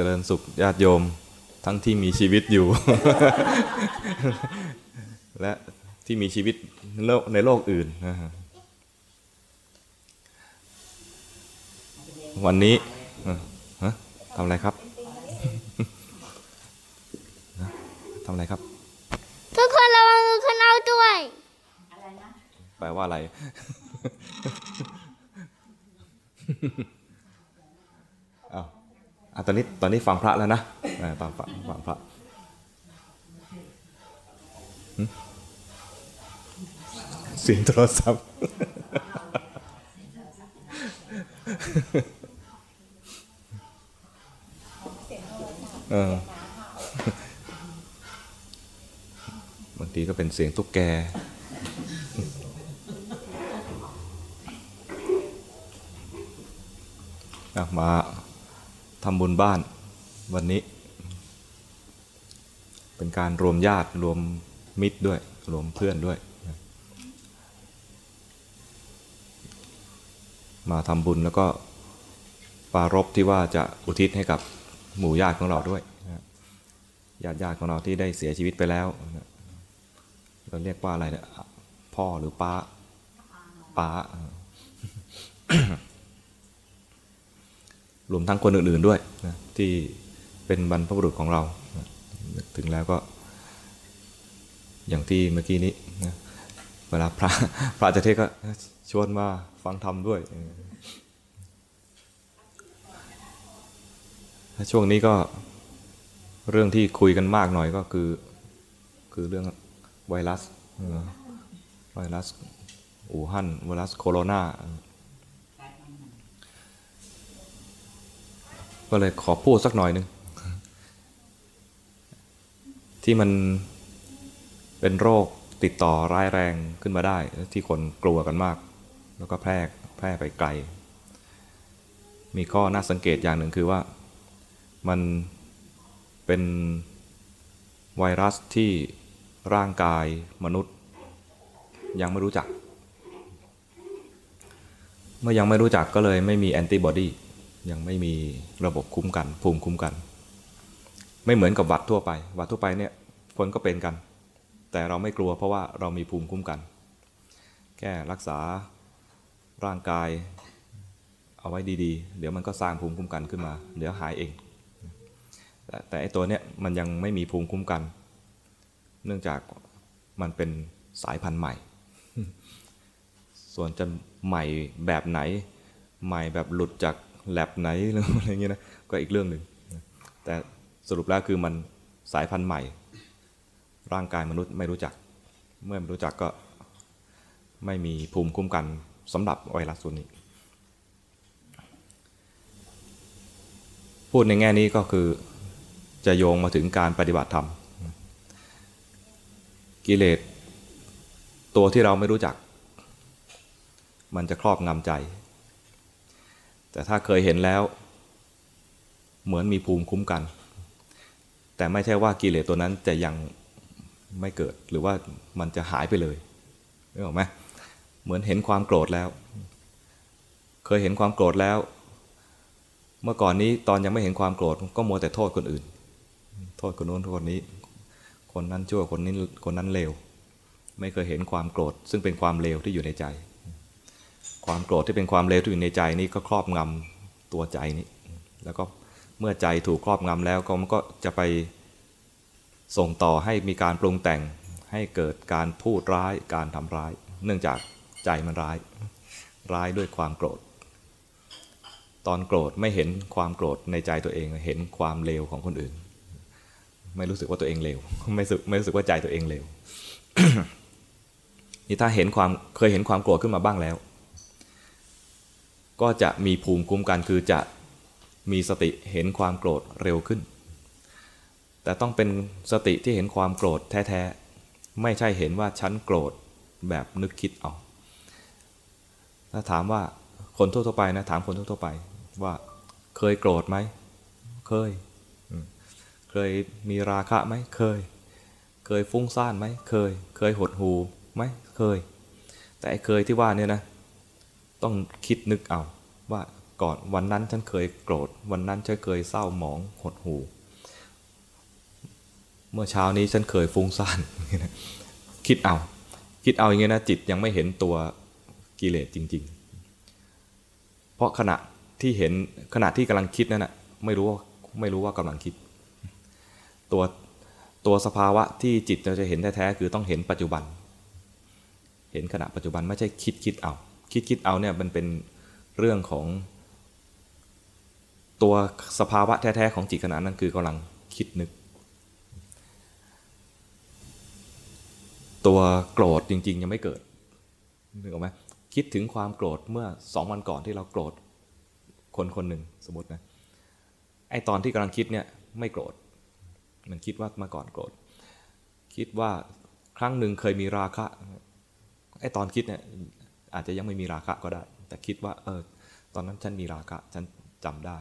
เจริญสุขญาติโยมทั้งที่มีชีวิตอยู่ และที่มีชีวิตในโลกในโลกอื่นนะฮะวันนี้ฮะทำอะไรครับทำอะไรครับ ทุกคนระวังมือข้างนอกด้วยแปลว่าอะไรอ้าว อตอนนี้ตอนนี้ฟังพระแล้วนะอ่าตอนฟังฟังพระเสียงโทรศัพท์บางทีก็เป็นเสียงตุ๊กแกมาำบุญบ้านวันนี้ เป็นการรวมญาติรวมมิตรด้วย รวมเพื่อนด้วย มาทำบุญแล้วก็ปารบที่ว่าจะอุทิศให้กับหมู่ญาติของเราด้วยญาติญาติของเราที่ได้เสียชีวิตไปแล้วเราเรียกว่าอะไรเนี่ยพ่อหรือป้าป้า รวมทั้งคนอื่น ๆด้วยนะที่เป็นบรรพบุรุษของเรานะถึงแล้วก็ อย่างที่เมื่อกี้นี้นะเวลาพระพระจะเทศก็ชวนมาฟังธรรมด้วยช่วงนี้ก็เรื่องที่คุยกันมากหน่อยก็คือ คือเรื่องไวรัสไวรัสอู่ฮั่นไวรัสโคโรนา ก็เลยขอพูดสักหน่อยหนึ่งที่มันเป็นโรคติดต่อร้ายแรงขึ้นมาได้ ที่คนกลัวกันมาก แล้วก็แพร่แพร่ไปไกล มีข้อน่าสังเกตอย่างหนึ่งคือว่ามันเป็นไวรัสที่ร่างกายมนุษย์ ยังไม่รู้จัก เมื่อยังไม่รู้จักก็เลยไม่มีแอนติบอดี ยังไม่มีระบบคุ้มกัน ภูมิคุ้มกัน ไม่เหมือนกับวัดทั่วไป วัดทั่วไปเนี่ยคนก็เป็นกัน แต่เราไม่กลัวเพราะว่าเรามีภูมิคุ้มกันแค่รักษาร่างกายเอาไว้ดีๆ เดี๋ยวมันก็สร้างภูมิคุ้มกันขึ้นมา เดี๋ยวหายเองแต่แต่ไอตัวเนี้ยมันยังไม่มีภูมิคุ้มกัน เนื่องจากมันเป็นสายพันธุ์ใหม่ ส่วนจะใหม่แบบไหน ใหม่แบบหลุดจาก แลบไหนออะไรเงี้ยนะก็อีกเรื่องหนึ่งแต่สรุปแล้วคือมันสายพันธุ์ใหม่ ร่างกายมนุษย์ไม่รู้จัก เมื่อไม่รู้จักก็ไม่มีภูมิคุ้มกันสำหรับไวรัสตัวนี้ พูดในแง่นี้ก็คือจะโยงมาถึงการปฏิบัติธรรม กิเลสตัวที่เราไม่รู้จัก มันจะครอบงำใจ แต่ถ้าเคยเห็นแล้ว เหมือนมีภูมิคุ้มกัน แต่ไม่ใช่ว่ากิเลสตัวนั้นจะยังไม่เกิดหรือว่ามันจะหายไปเลยนึกออกไหมเหมือนเห็นความโกรธแล้ว เคยเห็นความโกรธแล้ว เมื่อก่อนนี้ตอนยังไม่เห็นความโกรธก็มัวแต่โทษคนอื่น โทษคนโน้นโทษคนนี้ คนนั้นชั่วคนนี้คนนั้นเลวไม่เคยเห็นความโกรธ ซึ่งเป็นความเลวที่อยู่ในใจ ความโกรธที่เป็นความเลวที่อยู่ในใจนี้ก็ครอบงำตัวใจนี้ แล้วก็เมื่อใจถูกครอบงำแล้วก็มันก็จะไปส่งต่อให้มีการปรุงแต่งให้เกิดการพูดร้ายการทำร้าย เนื่องจากใจมันร้าย ร้ายด้วยความโกรธ ตอนโกรธไม่เห็นความโกรธในใจตัวเองเห็นความเลวของคนอื่น ไม่รู้สึกว่าตัวเองเลวไม่รู้ไม่รู้สึกว่าใจตัวเองเลวนี่ถ้าเห็นความเคยเห็นความโกรธขึ้นมาบ้างแล้ว ก็จะมีภูมิคุ้มกันคือจะมีสติเห็นความโกรธเร็วขึ้น แต่ต้องเป็นสติที่เห็นความโกรธแท้ๆ ไม่ใช่เห็นว่าฉันโกรธแบบนึกคิดเอาถ้าถามว่าคนทั่วๆไปนะถามคนทั่วๆไปว่าเคยโกรธไหม เคย เคยมีราคะไหม เคย เคยฟุ้งซ่านไหม เคย เคยหดหูไหม เคย แต่เคยที่ว่าเนี่ยนะ ต้องคิดนึกเอาว่าก่อนวันนั้นฉันเคยโกรธ วันนั้นฉันเคยเศร้าหมองหดหู เมื่อเช้านี้ฉันเคยฟุ้งซ่านคิดเอา คิดเอาอย่างเงี้ยนะจิตยังไม่เห็นตัวกิเลสจริง ๆ เพราะขณะที่เห็นขณะที่กำลังคิดนั่นนะไม่รู้ว่าไม่รู้ว่ากำลังคิด ตัวตัวสภาวะที่จิตเราจะเห็นแท้ๆคือต้องเห็นปัจจุบัน เห็นขณะปัจจุบันไม่ใช่คิดคิดเอา คิดคิดเอาเนี่ยมันเป็นเรื่องของ ตัวสภาวะแท้ๆของจิตขณะนั้นคือกำลังคิดนึก ตัวโกรธจริง ๆ ยังไม่เกิดนึกออกไหมคิดถึงความโกรธเมื่อสองวันก่อนที่เราโกรธคนคนหนึ่งสมมตินะไอตอนที่กำลังคิดเนี่ยไม่โกรธมันคิดว่ามื่อก่อนโกรธคิดว่าครั้งหนึ่งเคยมีราคะไอตอนคิดเนี่ย อาจจะยังไม่มีราคะก็ได้ แต่คิดว่าเออตอนนั้นฉันมีราคะฉันจำได้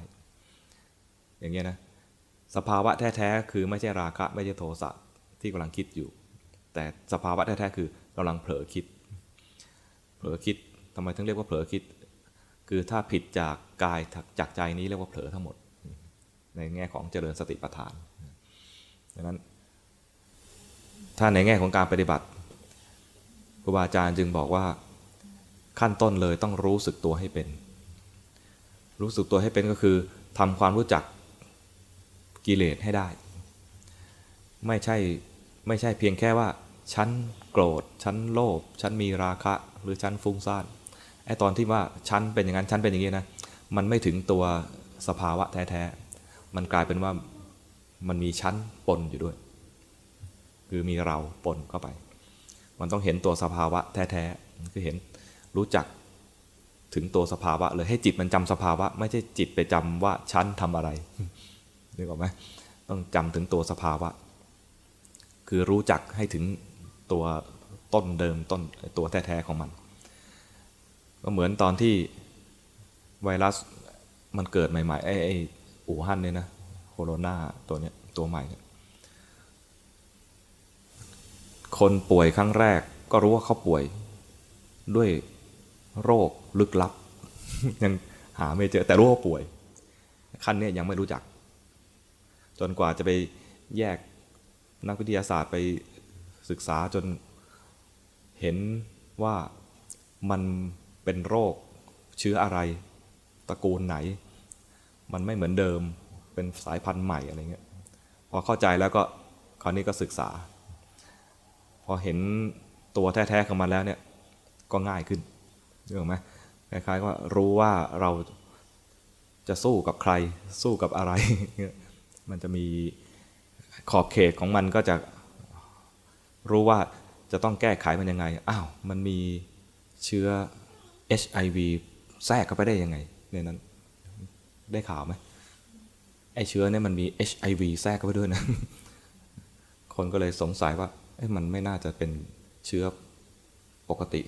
อย่างเงี้ยนะสภาวะแท้ๆคือไม่ใช่ราคะไม่ใช่โทสะที่กำลังคิดอยู่ แต่สภาวะแท้ๆคือกำลังเผลอคิด เผลอคิดทำไมถึงเรียกว่าเผลอคิด คือถ้าผิดจากกายจากใจนี้เรียกว่าเผลอทั้งหมด ในแง่ของเจริญสติปัฏฐานดังนั้น ถ้าในแง่ของการปฏิบัติครูบาอาจารย์จึงบอกว่า ขั้นต้นเลยต้องรู้สึกตัวให้เป็น รู้สึกตัวให้เป็นก็คือทำความรู้จักกิเลสให้ได้ ไม่ใช่ไม่ใช่เพียงแค่ว่าฉันโกรธฉันโลภฉันมีราคะหรือฉันฟุ้งซ่านไอตอนที่ว่าฉันเป็นอย่างนั้นฉันเป็นอย่างนี้นะมันไม่ถึงตัวสภาวะแท้ๆมันกลายเป็นว่ามันมีชั้นปนอยู่ด้วย คือมีเราปนเข้าไป มันต้องเห็นตัวสภาวะแท้ๆคือเห็น รู้จักถึงตัวสภาวะเลยให้จิตมันจำสภาวะ ไม่ใช่จิตไปจำว่าฉันทำอะไรนึกออกไหมต้องจำถึงตัวสภาวะ คือรู้จักให้ถึงตัวต้นเดิมต้นตัวแท้ๆของมัน ก็เหมือนตอนที่ไวรัสมันเกิดใหม่ๆไอ้ไอ้อู่ฮั่นเนี่ยนะโคโรนาตัวเนี้ยตัวใหม่เนี่ยคนป่วยครั้งแรกก็รู้ว่าเขาป่วยด้วย โรคลึกลับ ยังหาไม่เจอแต่รู้ว่าป่วย ขั้นนี้ยังไม่รู้จัก จนกว่าจะไปแยกนักวิทยาศาสตร์ไปศึกษาจนเห็นว่ามันเป็นโรคเชื้ออะไร ตระกูลไหน มันไม่เหมือนเดิมเป็นสายพันธุ์ใหม่อะไรเงี้ยพอเข้าใจแล้วก็คราวนี้ก็ศึกษา พอเห็นตัวแท้ๆของมันแล้วเนี่ยก็ง่ายขึ้น เรื่องไหมคล้ายๆว่ารู้ว่าเราจะสู้กับใคร สู้กับอะไร มันจะมีขอบเขตของมันก็จะรู้ว่าจะต้องแก้ไขมันยังไง อ้าว มันมีเชื้อ HIV แทรกเข้าไปได้ยังไงในนั้น ได้ข่าวไหมไอเชื้อเนี่ยมันมี HIV แทรกเข้าไปด้วยนะ คนก็เลยสงสัยว่ามันไม่น่าจะเป็นเชื้อปกติ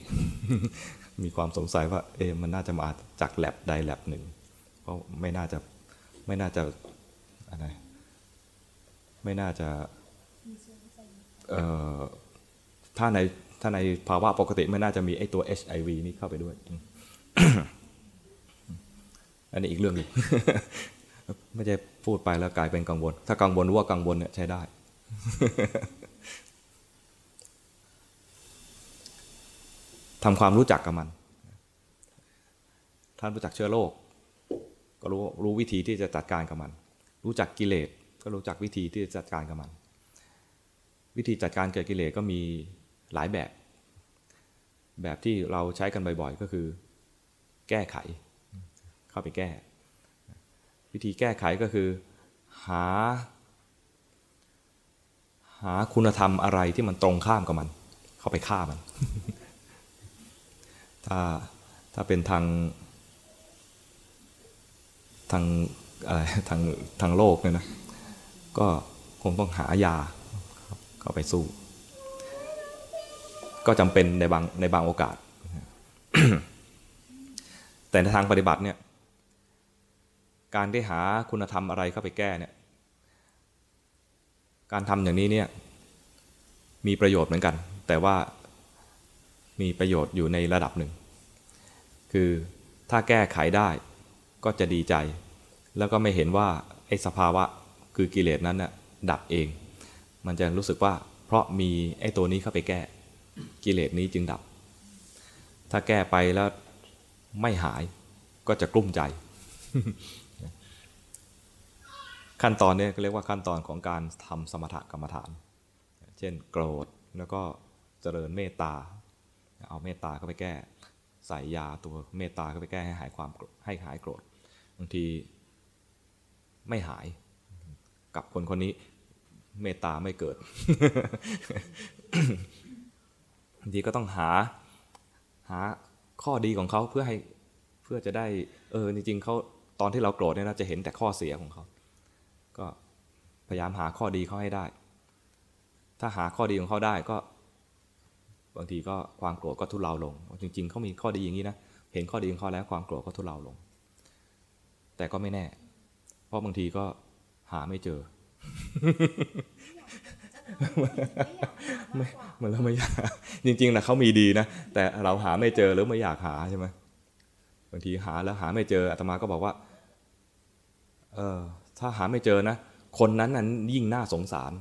มีความสงสัยว่าเอมันน่าจะมาจากแลบใดแลบหนึ่ง เพราะไม่น่าจะไม่น่าจะอะไรไม่น่าจะถ้าในถ้าในภาวะปกติไม่น่าจะมีไอตัว HIV นี้เข้าไปด้วย อันนี้อีกเรื่องหนึ่งไม่ใช่พูดไปแล้วกลายเป็นกังวล ถ้ากังวลว่ากังวลเนี่ยใช้ได้ ทำความรู้จักกับมัน ท่านรู้จักเชื้อโรคก็รู้รู้วิธีที่จะจัดการกับมัน รู้จักกิเลสก็รู้จักวิธีที่จะจัดการกับมัน วิธีจัดการเกิดกิเลสก็มีหลายแบบ แบบที่เราใช้กันบ่อยๆ ก็คือ แก้ไข เข้าไปแก้ วิธีแก้ไขก็คือหา หาคุณธรรมอะไรที่มันตรงข้ามกับมัน เข้าไปฆ่ามัน ถ้าถ้าเป็นทางทางอะไรทางทางโลกเนี่ยนะ ก็คงต้องหายาเข้าไปสู้ ก็จำเป็นในบางในบางโอกาส แต่ในทางปฏิบัติเนี่ย การได้หาคุณธรรมอะไรเข้าไปแก้เนี่ย การทำอย่างนี้เนี่ย มีประโยชน์เหมือนกัน แต่ว่ามีประโยชน์อยู่ในระดับหนึ่ง คือถ้าแก้ไขได้ก็จะดีใจ แล้วก็ไม่เห็นว่าไอ้สภาวะคือกิเลสนั้นน่ะดับเอง มันจะรู้สึกว่าเพราะมีไอ้ตัวนี้เข้าไปแก้ กิเลสนี้จึงดับ ถ้าแก้ไปแล้วไม่หายก็จะกลุ้มใจ ขั้นตอนนี้ก็เรียกว่าขั้นตอนของการทำสมถกรรมฐาน เช่นโกรธแล้วก็เจริญเมตตา เอาเมตตาเข้าไปแก้ ใส่ยาตัวเมตตาเข้าไปแก้ให้หายความให้หายโกรธบางทีไม่หายกับคนคนนี้เมตตาไม่เกิดบางทีก็ต้องหาหาข้อดีของเขาเพื่อให้เพื่อจะได้เออจริงๆเขาตอนที่เราโกรธเนี่ยนะจะเห็นแต่ข้อเสียของเขา ก็พยายามหาข้อดีเขาให้ได้ ถ้าหาข้อดีของเขาได้ก็ บางทีก็ความโกรธก็ทุเลาลง จริงๆเขามีข้อดีอย่างนี้นะ เห็นข้อดีของเขาแล้วความโกรธก็ทุเลาลง แต่ก็ไม่แน่ เพราะบางทีก็หาไม่เจอไม่มันแล้วไม่อยากจริงๆนะเขามีดีนะ แต่เราหาไม่เจอหรือไม่อยากหาใช่ไหมบางทีหาแล้วหาไม่เจออาตมาก็บอกว่า เออถ้าหาไม่เจอนะ คนนั้นนั้นยิ่งน่าสงสาร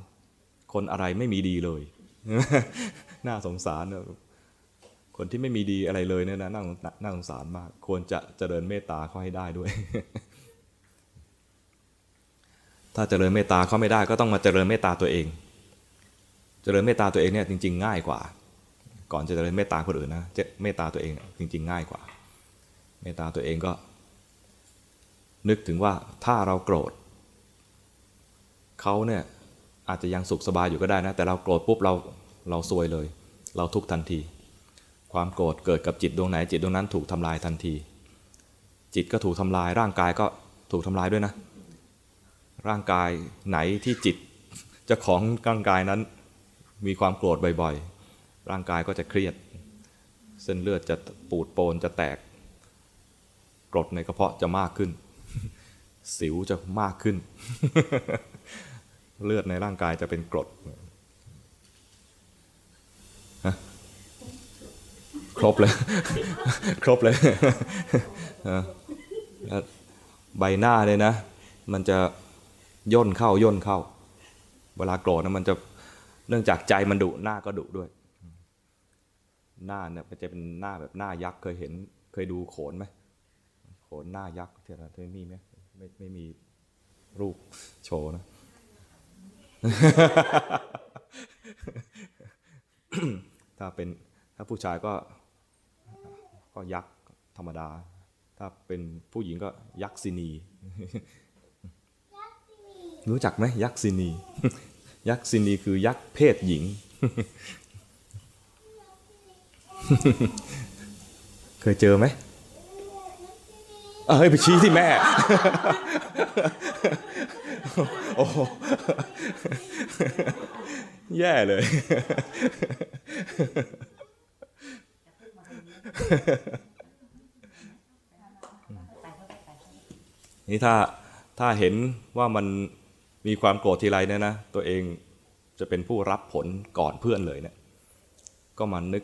คนอะไรไม่มีดีเลย น่าสงสารนะคนที่ไม่มีดีอะไรเลยเนี่ยนะน่าน่าสงสารมาก ควรจะเจริญเมตตาเขาให้ได้ด้วย ถ้าเจริญเมตตาเขาไม่ได้ก็ต้องมาเจริญเมตตาตัวเอง เจริญเมตตาตัวเองเนี่ยจริง ๆ ง่ายกว่า ก่อนจะเจริญเมตตาคนอื่นนะจะเมตตาตัวเองจริง ๆ ง่ายกว่า เมตตาตัวเองก็ นึกถึงว่าถ้าเราโกรธเขาเนี่ยอาจจะยังสุขสบายอยู่ก็ได้นะ แต่เราโกรธปุ๊บเรา เราซวยเลย เราทุกทันที ความโกรธเกิดกับจิตดวงไหน จิตดวงนั้นถูกทำลายทันที จิตก็ถูกทำลายร่างกายก็ถูกทำลายด้วยนะ ร่างกายไหนที่จิตจ้าของร่างกายนั้นมีความโกรธบ่อยๆ ร่างกายก็จะเครียด เส้นเลือดจะปูดโปนจะแตก กรดในกระเพาะจะมากขึ้น สิวจะมากขึ้น เลือดในร่างกายจะเป็นกรด ครบเลย ครบเลยใบหน้าเลยนะ มันจะย่นเข้าย่นเข้า เวลาโกรธนะมันจะเนื่องจากใจมันดุหน้าก็ดุด้วย หน้าเนี่ยมันจะเป็นหน้าแบบหน้ายักษ์เคยเห็น เคยดูโขนไหมโขนหน้ายักษ์ที่เราเคยมีไหมไม่ไม่มีรูปโชว์นะถ้าเป็นถ้าผู้ชายก็ ก็ยักษ์ธรรมดา ถ้าเป็นผู้หญิงก็ยักษินี รู้จักไหมยักษินี ยักษินีคือยักษ์เพศหญิง เคยเจอไหมเอ้ยไปชี้ที่แม่ โอ้โหแย่เลย นี่ถ้าถ้าเห็นว่ามันมีความโกรธทีไรเนี่ยนะ ตัวเองจะเป็นผู้รับผลก่อนเพื่อนเลยเนะี่ยก็มานึก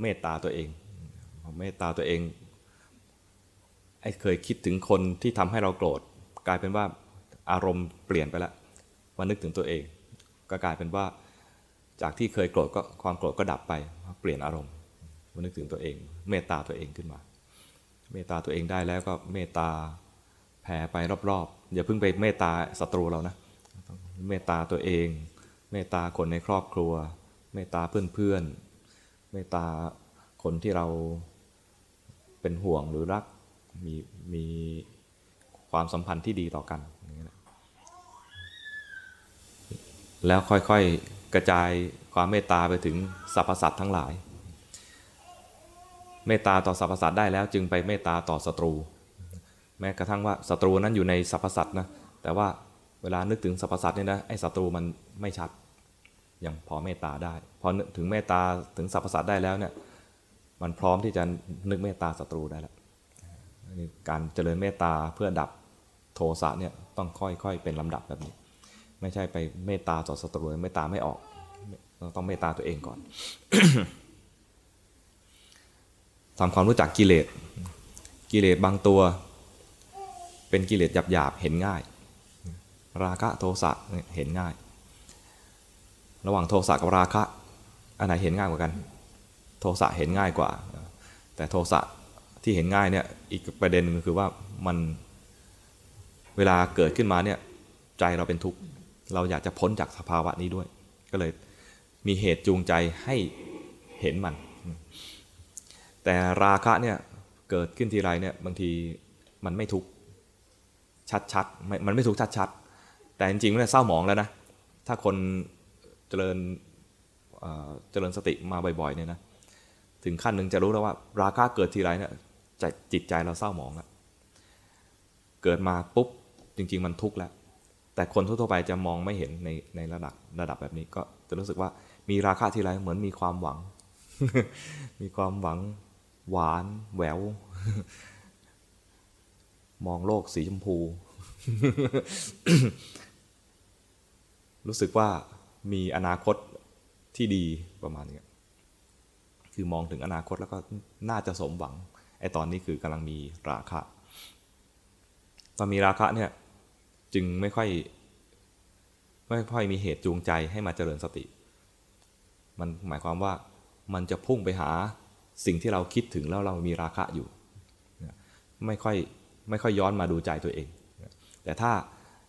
เมตตาตัวเองเมตตาตัวเองไอ้เคยคิดถึงคนที่ทำให้เราโกรธกลายเป็นว่าอารมณ์เปลี่ยนไปแล้วมานึกถึงตัวเอง ก็กลายเป็นว่าจากที่เคยโกรธก็ความโกรธก็ดับไป เปลี่ยนอารมณ์ มานึกถึงตัวเอง เมตตาตัวเองขึ้นมา เมตตาตัวเองได้แล้วก็เมตตาแผ่ไปรอบๆ อย่าเพิ่งไปเมตตาศัตรูเรานะเมตตาตัวเอง เมตตาคนในครอบครัว เมตตาเพื่อนๆ เมตตาคนที่เราเป็นห่วงหรือรัก มีมีความสัมพันธ์ที่ดีต่อกันแล้วค่อยๆกระจายความเมตตาไปถึงสรรพสัตว์ทั้งหลาย เมตตาต่อสรรพสัตว์ได้แล้วจึงไปเมตตาต่อศัตรู แม้กระทั่งว่าศัตรูนั้นอยู่ในสรรพสัตว์นะแต่ว่าเวลานึกถึงสรรพสัตว์เนี่ยนะไอ้ศัตรูมันไม่ชัดยังพอเมตตาได้พอถึงเมตตาถึงสรรพสัตว์ได้แล้วเนี่ยมันพร้อมที่จะนึกเมตตาศัตรูได้แล้วการเจริญเมตตาเพื่อดับโทสะเนี่ยต้องค่อยๆเป็นลำดับแบบนี้ ไม่ใช่ไปเมตตาต่อศัตรูเมตตาไม่ออก ต้องเมตตาตัวเองก่อน ทำความรู้จักกิเลส กิเลสบางตัว เป็นกิเลสหยาบๆเห็นง่าย ราคะโทสะเห็นง่าย ระหว่างโทสะกับราคะอันไหนเห็นง่ายกว่ากัน โทสะเห็นง่ายกว่า แต่โทสะที่เห็นง่ายเนี่ยอีกประเด็นหนึงคือว่ามันเวลาเกิดขึ้นมาเนี่ยใจเราเป็นทุกข์เราอยากจะพ้นจากสภาวะนี้ด้วย ก็เลยมีเหตุจูงใจให้เห็นมัน แต่ราคะเนี่ยเกิดขึ้นทีไรเนี่ยบางทีมันไม่ทุกชัดๆไม่มันไม่ทุกข์ชัดๆแต่จริงๆมันเศร้าหมองแล้วนะถ้าคนเจริญเจริญสติมาบ่อยๆเนี่ยนะถึงขั้นหนึ่งจะรู้แล้วว่า ราคะเกิดทีไรเนี่ยจจิตใจเราเศร้าหมองแล้วเกิดมาปุ๊บจริง ๆ มันทุกข์แล้ว แต่คนทั่วๆไปจะมองไม่เห็นในในระดับระดับแบบนี้ก็จะรู้สึกว่ามีราคะทีไรเหมือนมีความหวัง มีความหวัง หวานแหวว มองโลกสีชมพู รู้สึกว่ามีอนาคตที่ดีประมาณนี้คือมองถึงอนาคตแล้วก็น่าจะสมหวังไอ้ตอนนี้คือกำลังมีราคะ ตอนมีราคะเนี่ยจึงไม่ค่อยไม่ค่อยมีเหตุจูงใจให้มาเจริญสติ มันหมายความว่ามันจะพุ่งไปหา สิ่งที่เราคิดถึงแล้วเรามีราคะอยู่ ไม่ค่อยไม่ค่อยย้อนมาดูใจตัวเอง แต่ถ้า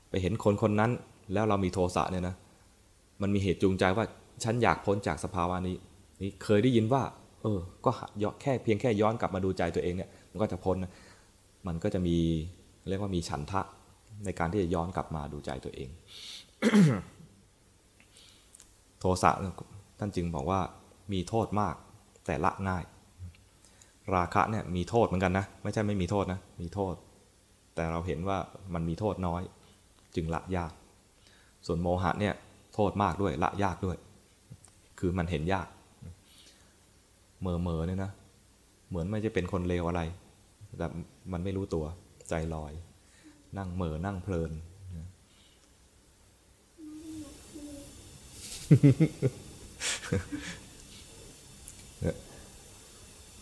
ไปเห็นคนคนนั้นแล้วเรามีโทสะเนี่ยนะมันมีเหตุจูงใจว่าฉันอยากพ้นจากสภาวะนี้นี่เคยได้ยินว่า เออ ก็ย้อแค่เพียงแค่ย้อนกลับมาดูใจตัวเองเนี่ยมันก็จะพ้นนะมันก็จะมีเรียกว่ามีฉันทะในการที่จะย้อนกลับมาดูใจตัวเอง โทสะท่านจึงบอกว่ามีโทษมากแต่ละง่าย ราคะเนี่ยมีโทษเหมือนกันนะ ไม่ใช่ไม่มีโทษนะ มีโทษ แต่เราเห็นว่ามันมีโทษน้อย จึงละยาก ส่วนโมหะเนี่ยโทษมากด้วยละยากด้วย คือมันเห็นยากเมอเมอเนี่ยนะเหมือนไม่จะเป็นคนเลวอะไร แต่มันไม่รู้ตัวใจลอย นั่งเมอนั่งเพลิน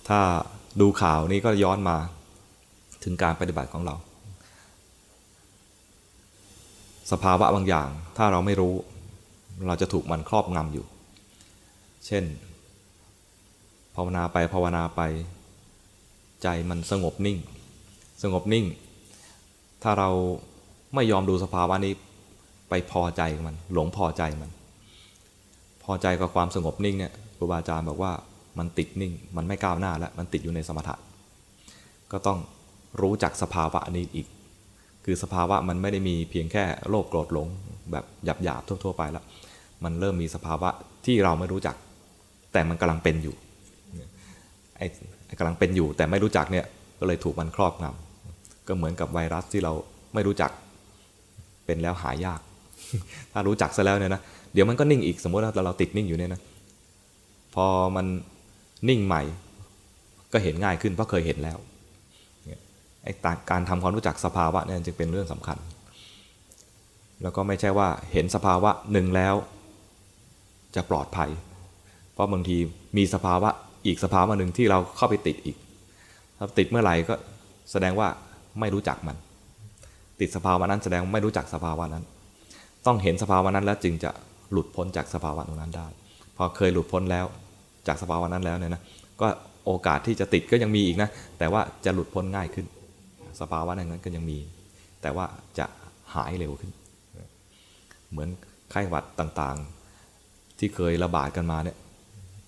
ถ้าดูข่าวนี้ก็ย้อนมาถึงการปฏิบัติของเรา สภาวะบางอย่าง ถ้าเราไม่รู้ เราจะถูกมันครอบงำอยู่ เช่น ภาวนาไปภาวนาไป ใจมันสงบนิ่ง สงบนิ่ง ถ้าเราไม่ยอมดูสภาวะนี้ไปพอใจมัน หลงพอใจมัน พอใจกับความสงบนิ่งเนี่ยครูบาอาจารย์บอกว่า มันติดนิ่ง มันไม่ก้าวหน้าแล้วมันติดอยู่ในสมถะ ก็ต้องรู้จักสภาวะนี้อีก คือสภาวะมันไม่ได้มีเพียงแค่โลภโกรธหลงแบบหยาบหยาบๆทั่ว ๆ ไปแล้ว มันเริ่มมีสภาวะที่เราไม่รู้จัก แต่มันกำลังเป็นอยู่ไอ้ไอ้กำลังเป็นอยู่แต่ไม่รู้จักเนี่ยก็เลยถูกมันครอบงำก็เหมือนกับไวรัสที่เราไม่รู้จักเป็นแล้วหายาก ถ้ารู้จักซะแล้วเนี่ยนะเดี๋ยวมันก็นิ่งอีกสมมติว่าเราติดนิ่งอยู่เนี่ยนะพอมัน นิ่งใหม่ ก็เห็นง่ายขึ้นเพราะเคยเห็นแล้วไอ้การทำความรู้จักสภาวะเนี่ยจึงเป็นเรื่องสำคัญ แล้วก็ไม่ใช่ว่าเห็นสภาวะหนึ่งแล้ว จะปลอดภัย เพราะบางทีมีสภาวะอีกสภาวะหนึ่งที่เราเข้าไปติดอีก ถ้าติดเมื่อไหร่ก็แสดงว่าไม่รู้จักมัน ติดสภาวะนั้นแสดงไม่รู้จักสภาวะนั้น ต้องเห็นสภาวะนั้นแล้วจึงจะหลุดพ้นจากสภาวะตรงนั้นได้ พอเคยหลุดพ้นแล้ว จากสภาวะนั้นแล้วเนี่ยนะก็โอกาสที่จะติดก็ยังมีอีกนะ แต่ว่าจะหลุดพ้นง่ายขึ้น สภาวะนั้นก็ยังมี แต่ว่าจะหายเร็วขึ้น เหมือนไข้หวัดต่างๆ ที่เคยระบาดกันมาเนี่ย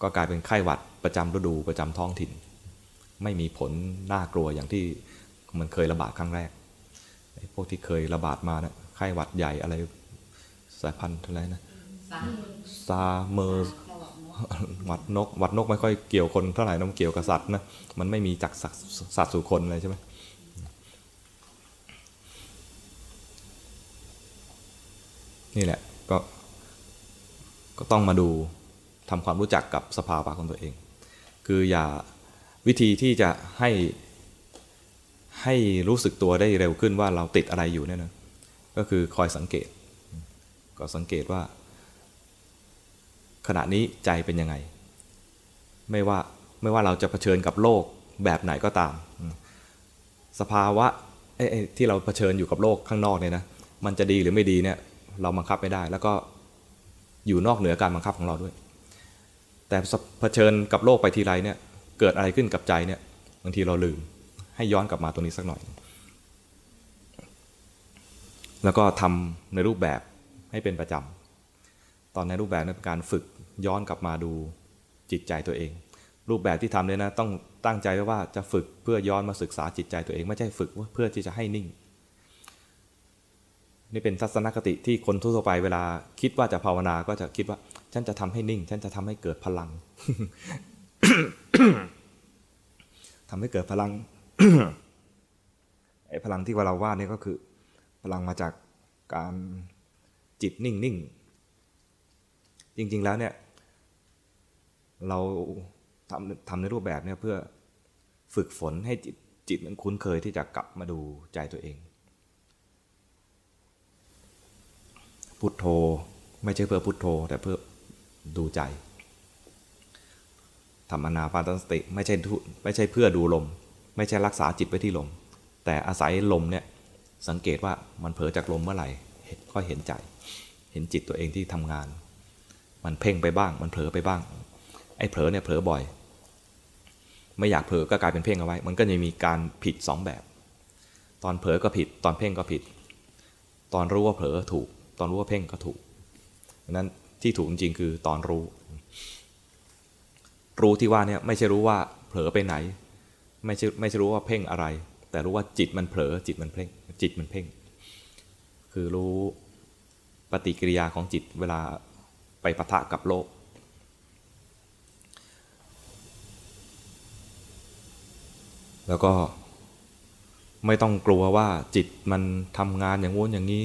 ก็กลายเป็นไข้หวัดประจำฤดูประจำท้องถิ่น ไม่มีผลน่ากลัวอย่างที่มันเคยระบาดครั้งแรกพวกที่เคยระบาดมาเนี่ยไข้หวัดใหญ่อะไรสายพันธุ์อะไรนะซาเมอร์ห วัดนก วัดนกไม่ค่อยเกี่ยวคนเท่าไหร่น้ำเกี่ยวกับสัตว์นะ มันไม่มีจากสัตว์สัตว์สู่คนเลยใช่ไหมนี่แหละก็ก็ต้องมาดูทำความรู้จักกับสภาวะของตัวเอง คืออย่าวิธีที่จะให้ให้รู้สึกตัวได้เร็วขึ้นว่าเราติดอะไรอยู่เนี่ยนะ ก็คือคอยสังเกต ก็สังเกตว่า ขณะนี้ใจเป็นยังไง ไม่ว่าไม่ว่าเราจะเผชิญกับโลกแบบไหนก็ตาม สภาวะที่เราเผชิญอยู่กับโลกข้างนอกเนี่ยนะมันจะดีหรือไม่ดีเนี่ยเราบังคับไม่ได้ แล้วก็อยู่นอกเหนือการบังคับของเราด้วย แต่เผชิญกับโลกไปทีไรเนี่ยเกิดอะไรขึ้นกับใจเนี่ยบางทีเราลืมให้ย้อนกลับมาตรงนี้สักหน่อย แล้วก็ทำในรูปแบบให้เป็นประจำตอนในรูปแบบนั้นเป็นการฝึก ย้อนกลับมาดูจิตใจตัวเอง รูปแบบที่ทำเนี่ยนะต้องตั้งใจไว้ว่าจะฝึกเพื่อย้อนมาศึกษาจิตใจตัวเองไม่ใช่ฝึกเพื่อที่จะให้นิ่ง นี่เป็นทัศนคติที่คนทั่วไปเวลาคิดว่าจะภาวนาก็จะคิดว่า ฉันจะทำให้นิ่ง ฉันจะทำให้เกิดพลังทำให้เกิดพลังไอ้พลังที่ว่าเราว่านี่ก็คือ พลังมาจากการจิตนิ่งนิ่ง จริง ๆ แล้วเนี่ย เราทำทำในรูปแบบเนี่ยเพื่อฝึกฝนให้จิตจิตมันคุ้นเคยที่จะกลับมาดูใจตัวเอง พุทโธไม่ใช่เพื่อพุทโธ แต่เพื่อดูใจทำอนาปานสติไม่ใช่ไม่ใช่เพื่อดูลม ไม่ใช่รักษาจิตไว้ที่ลม แต่อาศัยลมเนี่ยสังเกตว่ามันเผลอจากลมเมื่อไหร่ก็เห็นใจ เห็นจิตตัวเองที่ทำงาน มันเพ่งไปบ้าง มันเผลอไปบ้าง ไอ้เผลอเนี่ยเผลอบ่อย ไม่อยากเผลอก็กลายเป็นเพ่งเอาไว้ มันก็จะมีการผิดสองแบบ ตอนเผลอก็ผิด ตอนเพ่งก็ผิด ตอนรู้ว่าเผลอถูก ตอนรู้ว่าเพ่งก็ถูกดังนั้นที่ถูกจริงๆคือตอนรู้ รู้ที่ว่าเนี่ยไม่ใช่รู้ว่าเผลอไปไหน ไม่ใช่ไม่ใช่รู้ว่าเพ่งอะไร แต่รู้ว่าจิตมันเผลอจิตมันเพ่งจิตมันเพ่ง คือรู้ปฏิกิริยาของจิตเวลา ไปปะทะกับโลก แล้วก็ไม่ต้องกลัวว่าจิตมันทำงานอย่างงู้นอย่างนี้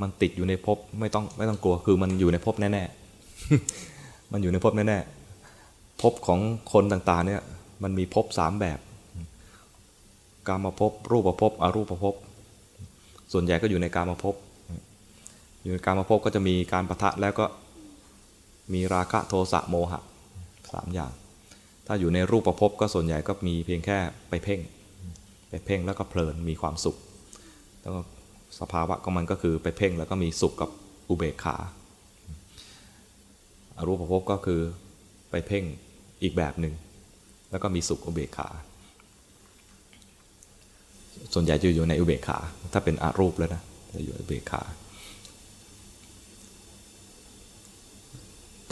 มันติดอยู่ในภพไม่ต้องไม่ต้องกลัวคือมันอยู่ในภพแน่ๆมันอยู่ในภพแน่ๆภพของคนต่างๆเนี่ยมันมีภพสามแบบ กามาภพรูปภพอรูปภพส่วนใหญ่ก็อยู่ในกามาภพอยู่ในกามาภพก็จะมีการประทะแล้วก็ มีราคะโทสะโมหะสามอย่าง ถ้าอยู่ในรูปประพบก็ส่วนใหญ่ก็มีเพียงแค่ไปเพ่ง ไปเพ่งแล้วก็เพลินมีความสุข แล้วก็สภาวะของมันก็คือไปเพ่งแล้วก็มีสุขกับอุเบกขาอรูปประพบก็คือไปเพ่งอีกแบบหนึ่งแล้วก็มีสุขอุเบกขา ส่วนใหญ่จะอยู่ในอุเบกขา ถ้าเป็นอารูปแล้วนะจะอยู่อุเบกขา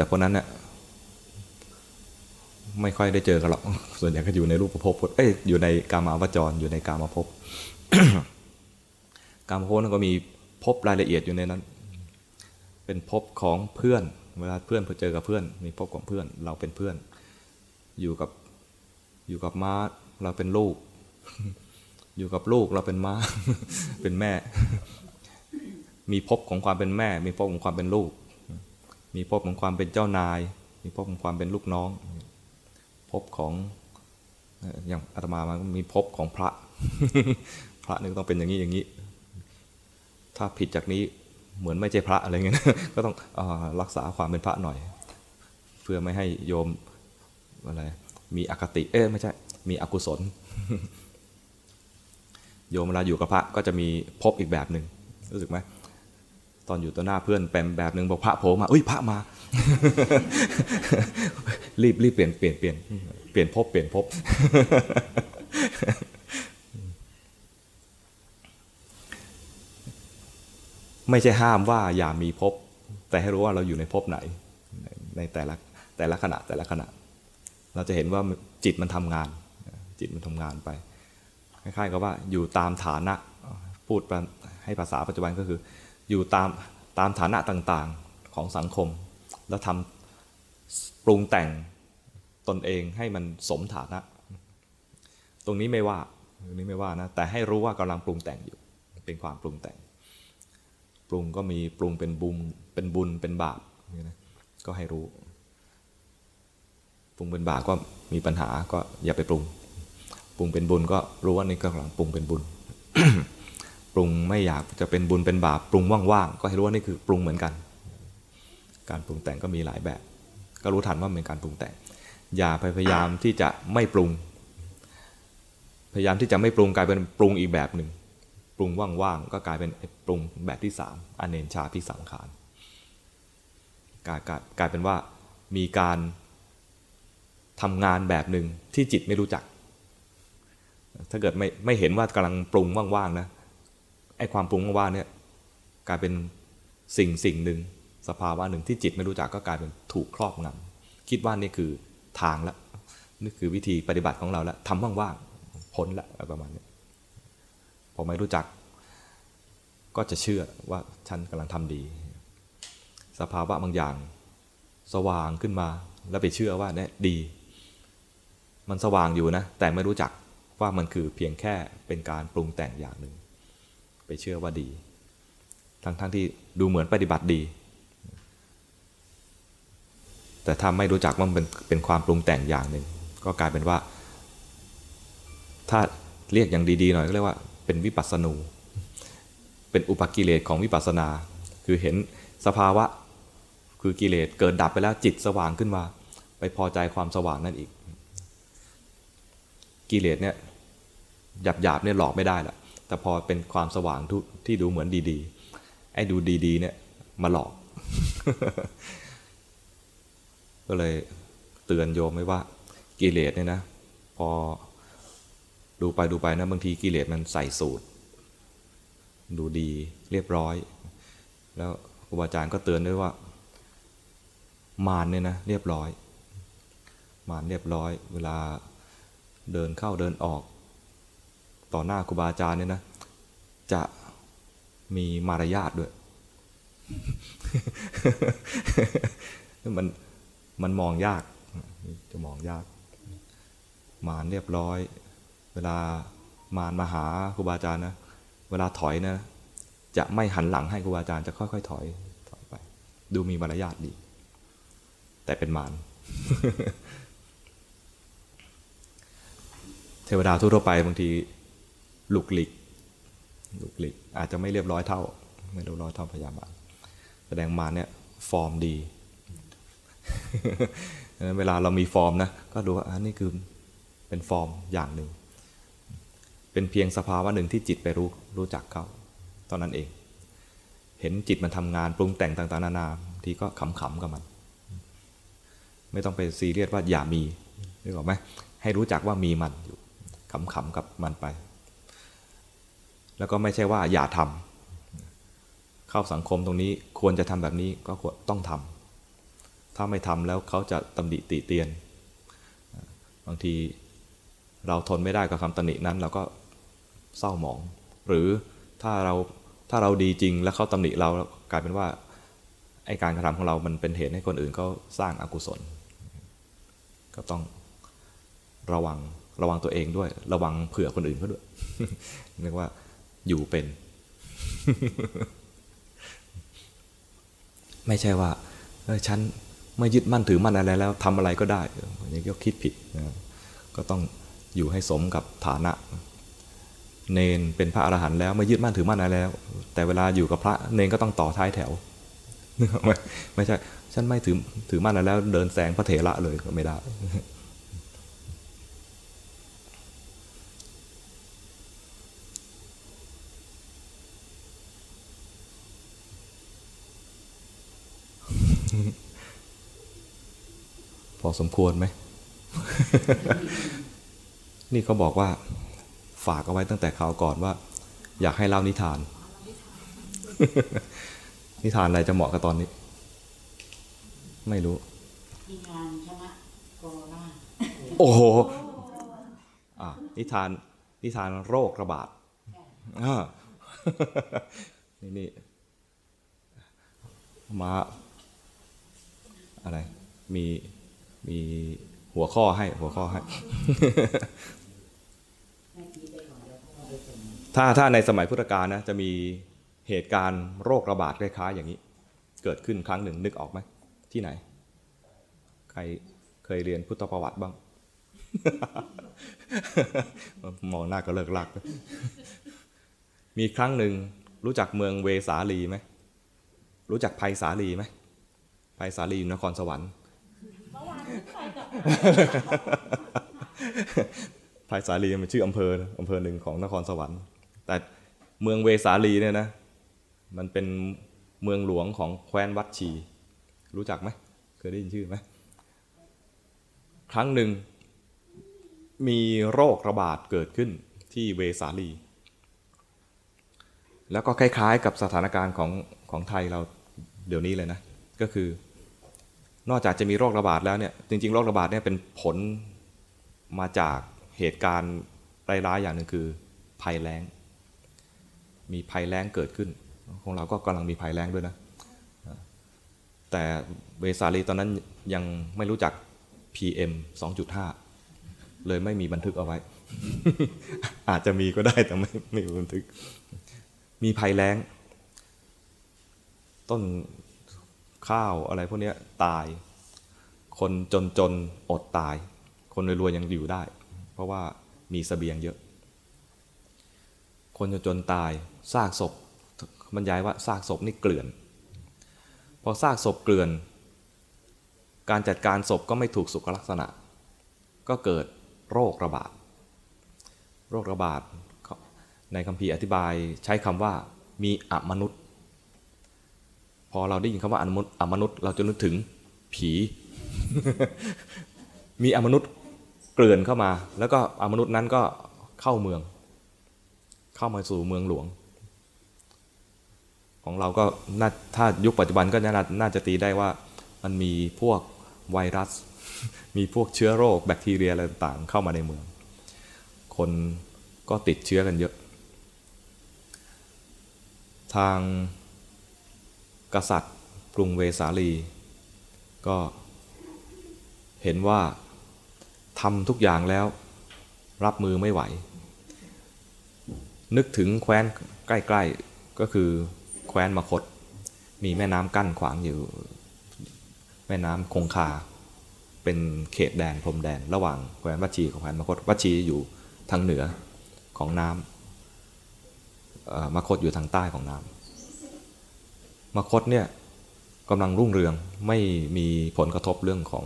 แต่คนนั้นเนี่ยไม่ค่อยได้เจอกันหรอก ส่วนใหญ่ก็อยู่ในรูปภพเอ้ยอยู่ในกามาวจร อยู่ในกามภพกามภพนั้นก็มีภพรายละเอียดอยู่ในนั้น เป็นภพของเพื่อน เวลาเพื่อนพอเจอกับเพื่อน มีภพของเพื่อน เราเป็นเพื่อน อยู่กับอยู่กับม้า เราเป็นลูก อยู่กับลูกเราเป็นม้า เป็นแม่ มีภพของความเป็นแม่ มีภพของความเป็นลูก มีภพของความเป็นเจ้านาย มีภพของความเป็นลูกน้องภพของอย่างอาตมามันมีภพของพระ พระนึงต้องเป็นอย่างนี้อย่างนี้ ถ้าผิดจากนี้เหมือนไม่ใช่พระอะไรเงี้ยก็ต้องอรักษาความเป็นพระหน่อย เพื่อไม่ให้โยมอะไรมีอคติเอ๊ะไม่ใช่มีอกุศล โยมเวลาอยู่กับพระก็จะมีภพอีกแบบหนึ่งรู้สึกไหม ตอนอยู่ต่อหน้าเพื่อนแปมแบบหนึ่งบอกพระโผล่มาเอ้ยพระมา รีบรีบเปลี่ยนเปลี่ยนเปลี่ยนเปลี่ยนภพเปลี่ยนภพไม่ใช่ห้ามว่าอย่ามีภพแต่ให้รู้ว่าเราอยู่ในภพไหน ในแต่ละแต่ละขณะแต่ละขณะ เราจะเห็นว่าจิตมันทำงาน จิตมันทำงานไปคล้ายๆกับว่าอยู่ตามฐานะ พูดให้ภาษาปัจจุบันก็คือ อยู่ตามตามฐานะต่างๆของสังคม แล้วทำปรุงแต่งตนเองให้มันสมฐานะ ตรงนี้ไม่ว่าตรงนี้ไม่ว่านะแต่ให้รู้ว่ากำลังปรุงแต่งอยู่เป็นความปรุงแต่ง ปรุงก็มีปรุงเป็นบุญเป็นบุญเป็นบาปนะก็ให้รู้ ปรุงเป็นบาปก็มีปัญหาก็อย่าไปปรุง ปรุงเป็นบุญก็รู้ว่านี่กำลังปรุงเป็นบุญ ปรุงไม่อยากจะเป็นบุญเป็นบาปปรุงว่างๆก็ให้รู้ว่านี่คือปรุงเหมือนกัน การปรุงแต่งก็มีหลายแบบ ก็รู้ทันว่าเป็นการปรุงแต่ง อย่าพยายามที่จะไม่ปรุง พยายามที่จะไม่ปรุงกลายเป็นปรุงอีกแบบหนึ่งปรุงว่างๆก็กลายเป็นปรุงแบบที่สามอเนนชาพิสังขารกลายกลายกลายเป็นว่ามีการทำงานแบบหนึ่งที่จิตไม่รู้จัก ถ้าเกิดไม่ไม่เห็นว่ากำลังปรุงว่างๆนะ ไอ้ความปรุงว่างเนี่ยกลายเป็นสิ่งสิ่งหนึ่งสภาวะหนึ่งที่จิตไม่รู้จักก็กลายเป็นถูกครอบงำคิดว่านี่คือทางละนี่คือวิธีปฏิบัติของเราละทำว่างๆพ้นละประมาณนี้พอไม่รู้จัก ก็จะเชื่อว่าฉันกำลังทำดี สภาวะบางอย่าง สว่างขึ้นมาแล้วไปเชื่อว่าเนี่ยดี มันสว่างอยู่นะ แต่ไม่รู้จักว่ามันคือเพียงแค่เป็นการปรุงแต่งอย่างหนึ่ง ไปเชื่อว่าดี ทั้งๆทที่ดูเหมือนปฏิบัติดี แต่ถ้าไม่รู้จักว่ามันเป็นเป็นความปรุงแต่งอย่างหนึ่ง ก็กลายเป็นว่า ถ้าเรียกอย่างดีๆหน่อยก็เรียกว่าเป็นวิปัสสนู เป็นอุปกิเลสของวิปัสสนา คือเห็นสภาวะคือกิเลสเกิดดับไปแล้วจิตสว่างขึ้นมา ไปพอใจความสว่างนั่นอีก กิเลสเนี่ยหยาบหยาบๆเนี่ยหลอกไม่ได้ละ แต่พอเป็นความสว่างที่ดูเหมือนดีๆ ไอ้ดูดีๆเนี่ยมาหลอก ก็เลยเตือนโยมไว้ว่า กิเลสเนี่ยนะ พอดูไปดูไปนะบางทีกิเลสมันใส่สูตร ดูดีเรียบร้อย แล้วครูบาอาจารย์ก็เตือนด้วยว่า มารเนี่ยนะเรียบร้อย มารเรียบร้อย เวลาเดินเข้าเดินออก ต่อหน้าครูบาอาจารย์เนี่ยนะ จะมีมารยาทด้วย มันมันมองยากจะมองยาก มารเรียบร้อย เวลามารมาหาครูบาอาจารย์นะ เวลาถอยนะ จะไม่หันหลังให้ครูบาอาจารย์จะค่อยๆถอยถอยไป ดูมีมารยาทดี แต่เป็นมารเทวดาทั่วไปบางที ลุกหลิกหลุกหลิกอาจจะไม่เรียบร้อยเท่า ไม่เรียบร้อยเท่าพยาบาลแสดงมาเนี่ยฟอร์มดีดังนั้นเวลาเรามีฟอร์มนะก็ดูว่าอันนี้คือเป็นฟอร์มอย่างหนึ่ง เป็นเพียงสภาวะหนึ่งที่จิตไปรู้รู้จักเขาตอนนั้นเอง เห็นจิตมันทำงานปรุงแต่งต่างๆ นานาทีก็ขำๆกับมัน ไม่ต้องไปซีเรียสว่าอย่ามีนึกออกไหมให้รู้จักว่ามีมันอยู่ขำๆกับมันไป แล้วก็ไม่ใช่ว่าอย่าทำเข้าสังคมตรงนี้ควรจะทำแบบนี้ก็ต้องทำถ้าไม่ทำแล้วเขาจะตำหนิติเตียน บางทีเราทนไม่ได้กับคำตำหนินั้นเราก็เศร้าหมอง หรือถ้าเราถ้าเราดีจริงแล้วเขาตำหนิเรากลายเป็นว่าไอการกระทำของเรามันเป็นเหตุให้คนอื่นเขาสร้างอากุศล ก็ต้องระวังระวังตัวเองด้วย ระวังเผื่อคนอื่นเขาด้วยเรียกว่า อยู่เป็น ไม่ใช่ว่าฉันไม่ยึดมั่นถือมั่นอะไรแล้วทำอะไรก็ได้อันนี้ก็คิดผิดนะก็ต้องอยู่ให้สมกับฐานะ เนนเป็นพระอรหันต์แล้วไม่ยึดมั่นถือมั่นอะไรแล้ว แต่เวลาอยู่กับพระเนนก็ต้องต่อท้ายแถวไมไม่ใช่ฉันไม่ถือถือมั่นอะไรแล้ว เดินแซงพระเถระเลยก็ไม่ได้ พอสมควรไหม นี่เขาบอกว่า ฝากเอาไว้ตั้งแต่คราวก่อนว่า อยากให้เล่านิทาน นิทานอะไรจะเหมาะกับตอนนี้ ไม่รู้มีงานชนะโคโรนาโอ้โหอะนิทาน นิทานโรคระบาดอ่านี่นี่มา อะไร มีมีหัวข้อให้หัวข้อให้ ถ้าถ้าในสมัยพุทธกาลนะจะมีเหตุการณ์โรคระบาดคล้ายๆอย่างนี้ เกิดขึ้นครั้งหนึ่งนึกออกไหมที่ไหน ใครเคยเรียนพุทธประวัติบ้างมองหน้าก็เลิกลัก มีครั้งหนึ่งรู้จักเมืองเวสาลีไหมรู้จักภัยสาลีไหม ภัยสาลีอยู่นครสวรรค์ภัยสาลีมันชื่ออำเภออำเภอหนึ่งของนครสวรรค์ แต่เมืองเวสาลีเนี่ยนะ มันเป็นเมืองหลวงของแคว้นวัดชี รู้จักไหมเคยได้ยินชื่อไหมครั้งหนึ่งมีโรคระบาดเกิดขึ้นที่เวสาลี แล้วก็คล้ายๆกับสถานการณ์ของของไทยเราเดี๋ยวนี้เลยนะ ก็คือ นอกจากจะมีโรคระบาดแล้วเนี่ยจริง ๆ โรคระบาดเนี่ยเป็นผลมาจากเหตุการณ์ร้ายๆอย่างหนึ่งคือภัยแล้ง มีภัยแล้งเกิดขึ้น ของเราก็กำลังมีภัยแล้งด้วยนะ แต่เวสาลีตอนนั้นยังไม่รู้จัก PM 2.5 เลยไม่มีบันทึกเอาไว้ อาจจะมีก็ได้แต่ไม่ไม่มีบันทึก มีภัยแล้ง ต้น ข้าวอะไรพวกนี้ตาย คนจนจนอดตาย คนรวยๆยังอยู่ได้ เพราะว่ามีสเสบียงเยอะ คนจนจนตายซากศพบรรยายว่าซากศพนี่เกลื่อน พอซากศพเกลื่อน การจัดการศพก็ไม่ถูกสุขลักษณะ ก็เกิดโรคระบาด โรคระบาดในคัมภีร์อธิบายใช้คำว่ามีอมนุษย์ พอเราได้ยินคำว่าอมนุษย์อมนุษย์ เราจะนึกถึงผี มีอมนุษย์เกลื่อนเข้ามา แล้วก็อมนุษย์นั้นก็เข้าเมือง เข้ามาสู่เมืองหลวง ของเราก็น่าถ้ายุคปัจจุบันก็น่าน่าจะตีได้ว่ามันมีพวกไวรัส มีพวกเชื้อโรคแบคทีเรียอะไรต่างๆเข้ามาในเมือง คนก็ติดเชื้อกันเยอะ ทาง กษัตริย์กรุงเวสาลี ก็เห็นว่าทำทุกอย่างแล้วรับมือไม่ไหว นึกถึงแคว้นใกล้ๆก็คือแคว้นมคต มีแม่น้ำกั้นขวางอยู่ แม่น้ำคงคา เป็นเขตแดนพรมแดน ระหว่างแคว้นวัชีกับแคว้นมคตวัชีอยู่ทางเหนือของน้ำมคตอยู่ทางใต้ของน้ำ มคตเนี่ยกำลังรุ่งเรืองไม่มีผลกระทบเรื่องของ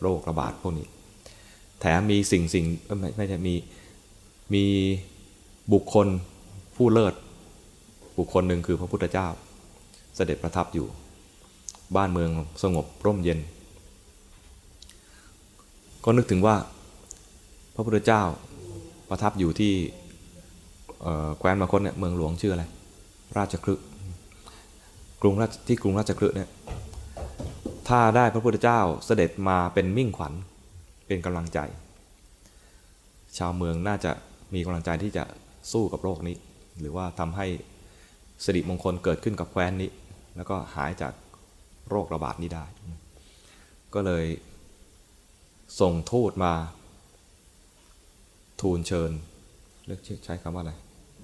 โรคระบาดพวกนี้ แถมมีสิ่งสิ่งไม่ไม่ใช่มีมีบุคคลผู้เลิศ บุคคลหนึ่งคือพระพุทธเจ้า เสด็จประทับอยู่ บ้านเมืองสงบร่มเย็น ก็นึกถึงว่าพระพุทธเจ้าประทับอยู่ที่แคว้นมคตเนี่ยเมืองหลวงชื่ออะไร ราชคลึก รุงราชที่กรุงราชคลึเนี่ยถ้าได้พระพุทธเจ้าเสด็จมาเป็นมิ่งขวัญเป็นกำลังใจ ชาวเมืองน่าจะมีกำลังใจที่จะสู้กับโรคนี้ หรือว่าทำให้สิริมงคลเกิดขึ้นกับแคว้นนี้ แล้วก็หายจากโรคระบาดนี้ได้ ก็เลยส่งทูตมา ทูลเชิญเรียกใช้คำว่าอะไร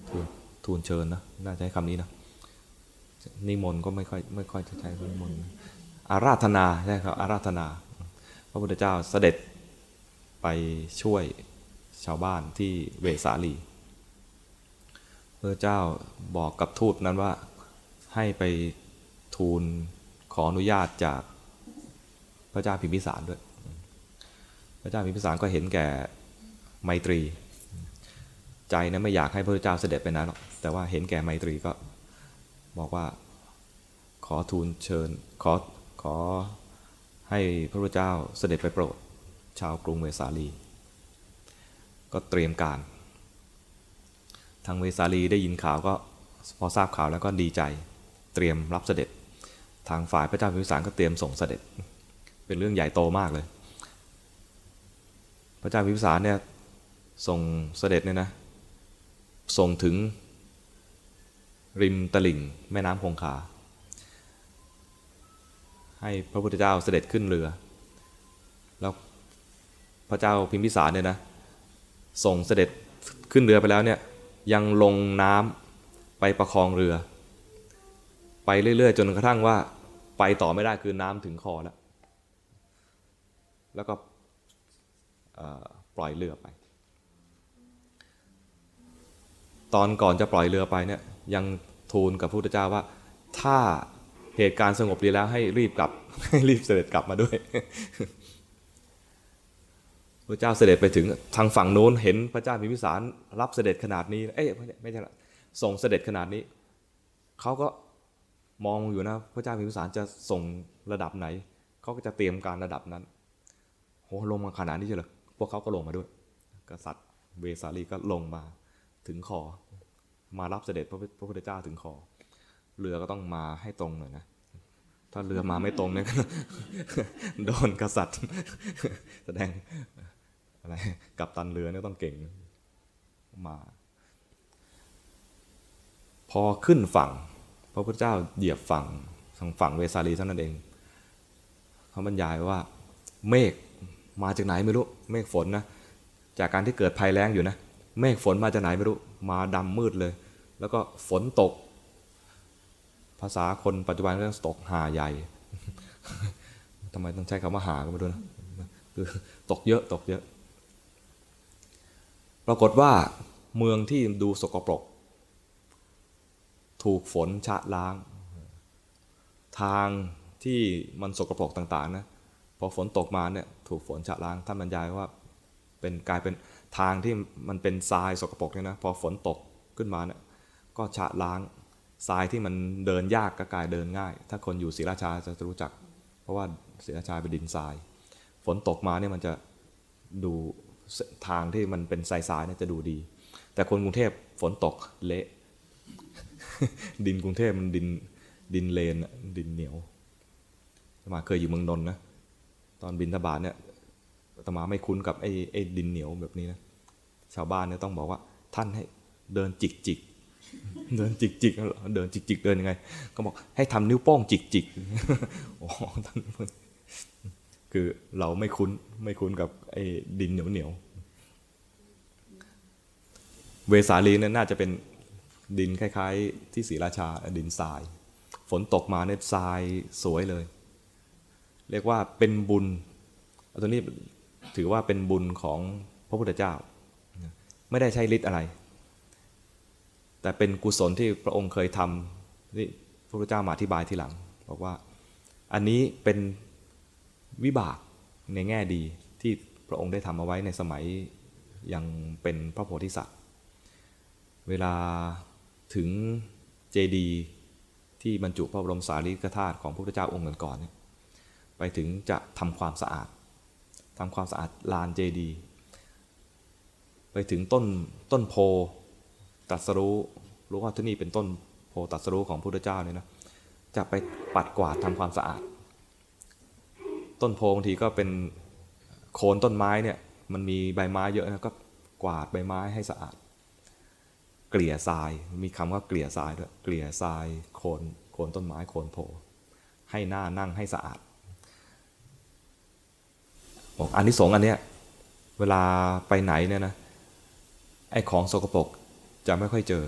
ทูลทูลเชิญนะ น่าจะใช้คำนี้นะ นิมนต์ก็ไม่ค่อยไม่ค่อยจะใช้นิมนต์อาราธนาใช่ครับอาราธนา พระพุทธเจ้าเสด็จไปช่วยชาวบ้านที่เวสาลีพระเจ้าบอกกับทูตนั้นว่าให้ไปทูลขออนุญาตจากพระเจ้าพิมพิสารด้วย พระเจ้าพิมพิสารก็เห็นแก่ไมตรี ใจนะไม่อยากให้พระเจ้าเสด็จไปนะหรอกแต่ว่าเห็นแก่ไมตรีก็บอกว่า ขอทูลเชิญ ขอขอให้พระพุทธเจ้าเสด็จไปโปรด ชาวกรุงเวสาลี ก็เตรียมการ ทางเวสาลีได้ยินข่าวก็พอทราบข่าวแล้วก็ดีใจ เตรียมรับเสด็จ ทางฝ่ายพระเจ้าพิมพิสารก็เตรียมส่งเสด็จ เป็นเรื่องใหญ่โตมากเลย พระเจ้าพิมพิสารเนี่ยส่งเสด็จเนี่ยนะส่งถึงริมตลิ่งแม่น้ำคงคา ให้พระพุทธเจ้าเสด็จขึ้นเรือ แล้วพระเจ้าพิมพิสารเนี่ยนะส่งเสด็จขึ้นเรือไปแล้วเนี่ยยังลงน้ำไปประคองเรือ ไปเรื่อยๆ จนกระทั่งว่าไปต่อไม่ได้คือน้ำถึงคอแล้ว แล้วก็ปล่อยเรือไป ตอนก่อนจะปล่อยเรือไปเนี่ยยังทูลกับพระพุทธเจ้าว่าถ้า เหตุการณ์สงบดีแล้วให้รีบกลับให้รีบเสด็จกลับมาด้วยพระเจ้าเสด็จไปถึงทางฝั่งโน้นเห็นพระเจ้าพิมพิสารรับเสด็จขนาดนี้เอ้ยไม่ใช่ละส่งเสด็จขนาดนี้เขาก็มองอยู่นะพระเจ้าพิมพิสารจะส่งระดับไหนเขาก็จะเตรียมการระดับนั้นโหลงมาขนาดนี้เชียวเหรอพวกเขาก็ลงมาด้วย กษัตริย์เวสาลีก็ลงมาถึงคอมารับเสด็จพระพระพุทธเจ้าถึงคอ เรือก็ต้องมาให้ตรงหน่อยนะ ถ้าเรือมาไม่ตรงเนี่ยโดนกษัตริย์ แสดงอะไรกับตันเรือเนี่ยต้องเก่งมา พอขึ้นฝั่ง พระพุทธเจ้าเหยียบฝั่งทางฝั่งเวสาลีเท่านั้นเองเขาบรรยายว่าเมฆมาจากไหนไม่รู้ เมฆฝนนะ จากการที่เกิดภัยแล้งอยู่นะ เมฆฝนมาจากไหนไม่รู้ มาดำมืดเลย แล้วก็ฝนตก ภาษาคนปัจจุบันเรื่องตกหาใหญ่ทำไมต้องใช้คำว่าหาก็ไม่รู้นะคือตกเยอะตกเยอะ ปรากฏว่าเมืองที่ดูสกปรก ถูกฝนชะล้าง ทางที่มันสกปรกต่างๆนะพอฝนตกมาเนี่ยถูกฝนชะล้างท่านบรรยายว่าเป็นกลายเป็นทางที่มันเป็นทรายสกปรกเนี่ยนะพอฝนตกขึ้นมาเนี่ยก็ชะล้าง ทรายที่มันเดินยากก็กลายเดินง่าย ถ้าคนอยู่ศรีราชาจะรู้จัก เพราะว่าศรีราชาเป็นดินทราย ฝนตกมาเนี่ยมันจะดูทางที่มันเป็นทรายๆเนี่ยจะดูดี แต่คนกรุงเทพฝนตกเละ ดินกรุงเทพมันดินดินเลนดินเหนียวตมาเคยอยู่เมืองนนท์นะตอนบินทบาทเนี่ยตมาไม่คุ้นกับไอ้ไอ้ดินเหนียวแบบนี้นะชาวบ้านเนี่ยต้องบอกว่าท่านให้เดินจิกจิก เดินจิกจิกๆเดินจิกจิกๆเดินยังไง ก็บอกให้ทำนิ้วโป้งจิกจิกๆโอ้ท่านคือเราไม่คุ้นไม่คุ้นกับไอ้ดินเหนียวเหนียวเวสาลีเนี่ยน่าจะเป็นดินคล้าย ๆ ที่ศรีราชาดินทราย ฝนตกมาเนี่ยทรายสวยเลย เรียกว่าเป็นบุญตัวนี้ถือว่าเป็นบุญของพระพุทธเจ้า ไม่ได้ใช้ฤทธิ์อะไร แต่เป็นกุศลที่พระองค์เคยทำนี่พระพุทธเจ้ามาอธิบายทีหลัง บอกว่าอันนี้เป็นวิบากในแง่ดีที่พระองค์ได้ทำเอาไว้ในสมัยยังเป็นพระโพธิสัตว์ เวลาถึงเจดีย์ที่บรรจุพระบรมสารีริกธาตุของพระพุทธเจ้าองค์ก่อนๆเนี่ยไปถึงจะทำความสะอาดทำความสะอาดลานเจดีย์ไปถึงต้นต้นโพ ตรัสรู้รู้ว่าที่นี่เป็นต้นโพตรัสรู้ของพระพุทธเจ้าเนี่ยนะจะไปปัดกวาดทำความสะอาด ต้นโพบางทีก็เป็นโคนต้นไม้เนี่ยมันมีใบไม้เยอะนะก็กวาดใบไม้ให้สะอาด เกลี่ยทรายมีคำว่าเกลี่ยทรายด้วยเกลี่ยทรายโคนโคนต้นไม้โคนโพให้หน้านั่งให้สะอาดอันที่สองอันเนี้ยเวลาไปไหนเนี่ยนะไอ้ของสกปรก จะไม่ค่อยเจอ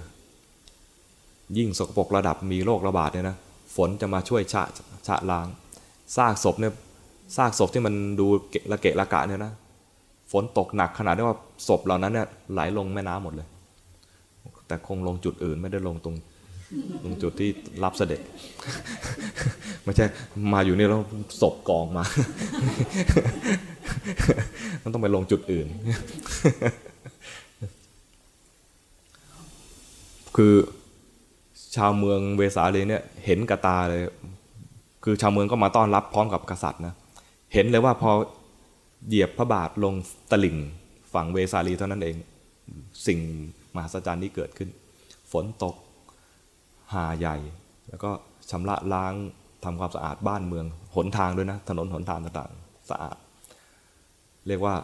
ยิ่งสกปรกระดับมีโรคระบาดเนี่ยนะฝนจะมาช่วยชะชะล้างซากศพเนี่ยซากศพที่มันดูเกะระเกะระกะเนี่ยนะฝนตกหนักขนาดที่ว่าศพเหล่านั้นเนี่ยไหลลงแม่น้ำหมดเลย แต่คงลงจุดอื่นไม่ได้ลงตรงตรงจุดที่รับเสด็จไม่ใช่มาอยู่นี่แล้วศพกองมา มันต้องไปลงจุดอื่น คือชาวเมืองเวสาลีเนี่ยเห็นกระตาเลย คือชาวเมืองก็มาต้อนรับพร้อมกับกษัตริย์นะเห็นเลยว่าพอเหยียบพระบาทลงตลิ่งฝั่งเวสาลีเท่านั้นเอง สิ่งมหัศจรรย์นี้เกิดขึ้น ฝนตกหาใหญ่ แล้วก็ชำระล้างทำความสะอาดบ้านเมืองหนทางด้วยนะ ถนนหนทางต่างๆสะอาด เรียกว่า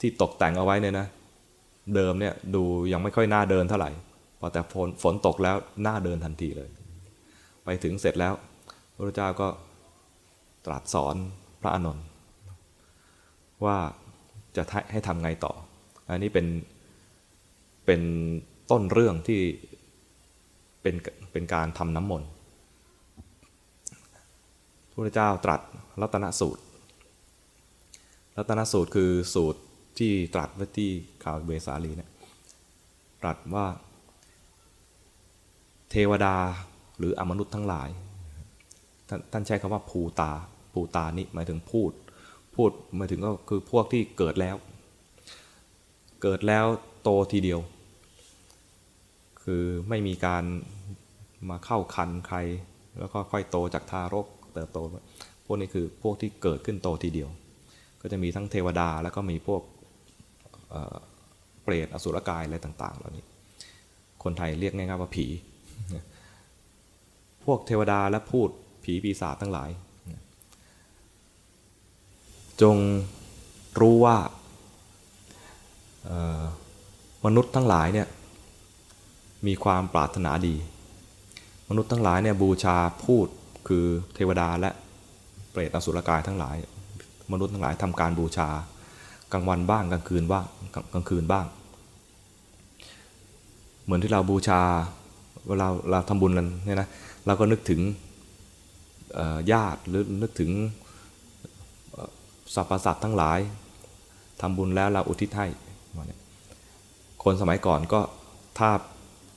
ที่ตกแต่งเอาไว้เนี่ยนะ เดิมเนี่ยดูยังไม่ค่อยน่าเดินเท่าไหร่ พอแต่ฝนฝนตกแล้วหน่าเดินทันทีเลย ไปถึงเสร็จแล้ว พระเจ้าก็ตรัสสอนพระอานนท์ว่าจะให้ทำไงต่อ อันนี้เป็นเป็นต้นเรื่องที่เป็นเป็นการทำน้ำมนต์พระเจ้าตรัสรัตนสูตร รัตนสูตรคือสูตรที่ตรัสไว้ที่ข่าวเวสาลีเนี่ยตรัสว่า เทวดาหรืออมนุษย์ทั้งหลาย ท่านท่านใช้คำว่าภูตา ภูตานี่หมายถึงพูด พูดหมายถึงก็คือพวกที่เกิดแล้ว เกิดแล้วโตทีเดียว คือไม่มีการมาเข้าคันใคร แล้วก็ค่อยโตจากทารกเติบโต พวกนี้คือพวกที่เกิดขึ้นโตทีเดียว ก็จะมีทั้งเทวดาแล้วก็มีพวกเเปรตอสุรกายอะไรต่าง ๆ เหล่านี้ คนไทยเรียกง่ายๆว่าผี พวกเทวดาและพูดผีปีศาจทั้งหลาย จงรู้ว่ามนุษย์ทั้งหลายเนี่ยมีความปรารถนาดี มนุษย์ทั้งหลายเนี่ยบูชาพูดคือเทวดาและเปรตอสุรกายทั้งหลาย มนุษย์ทั้งหลายทำการบูชากลางวันบ้างกลางคืนบ้างกลางคืนบ้าง เหมือนที่เราบูชา เวลาเราทำบุญกันเนี่ยนะเราก็นึกถึงญาติหรือนึกถึงสรรพสัตว์ทั้งหลายทำบุญแล้วเราอุทิศให้ คนสมัยก่อนก็ถ้า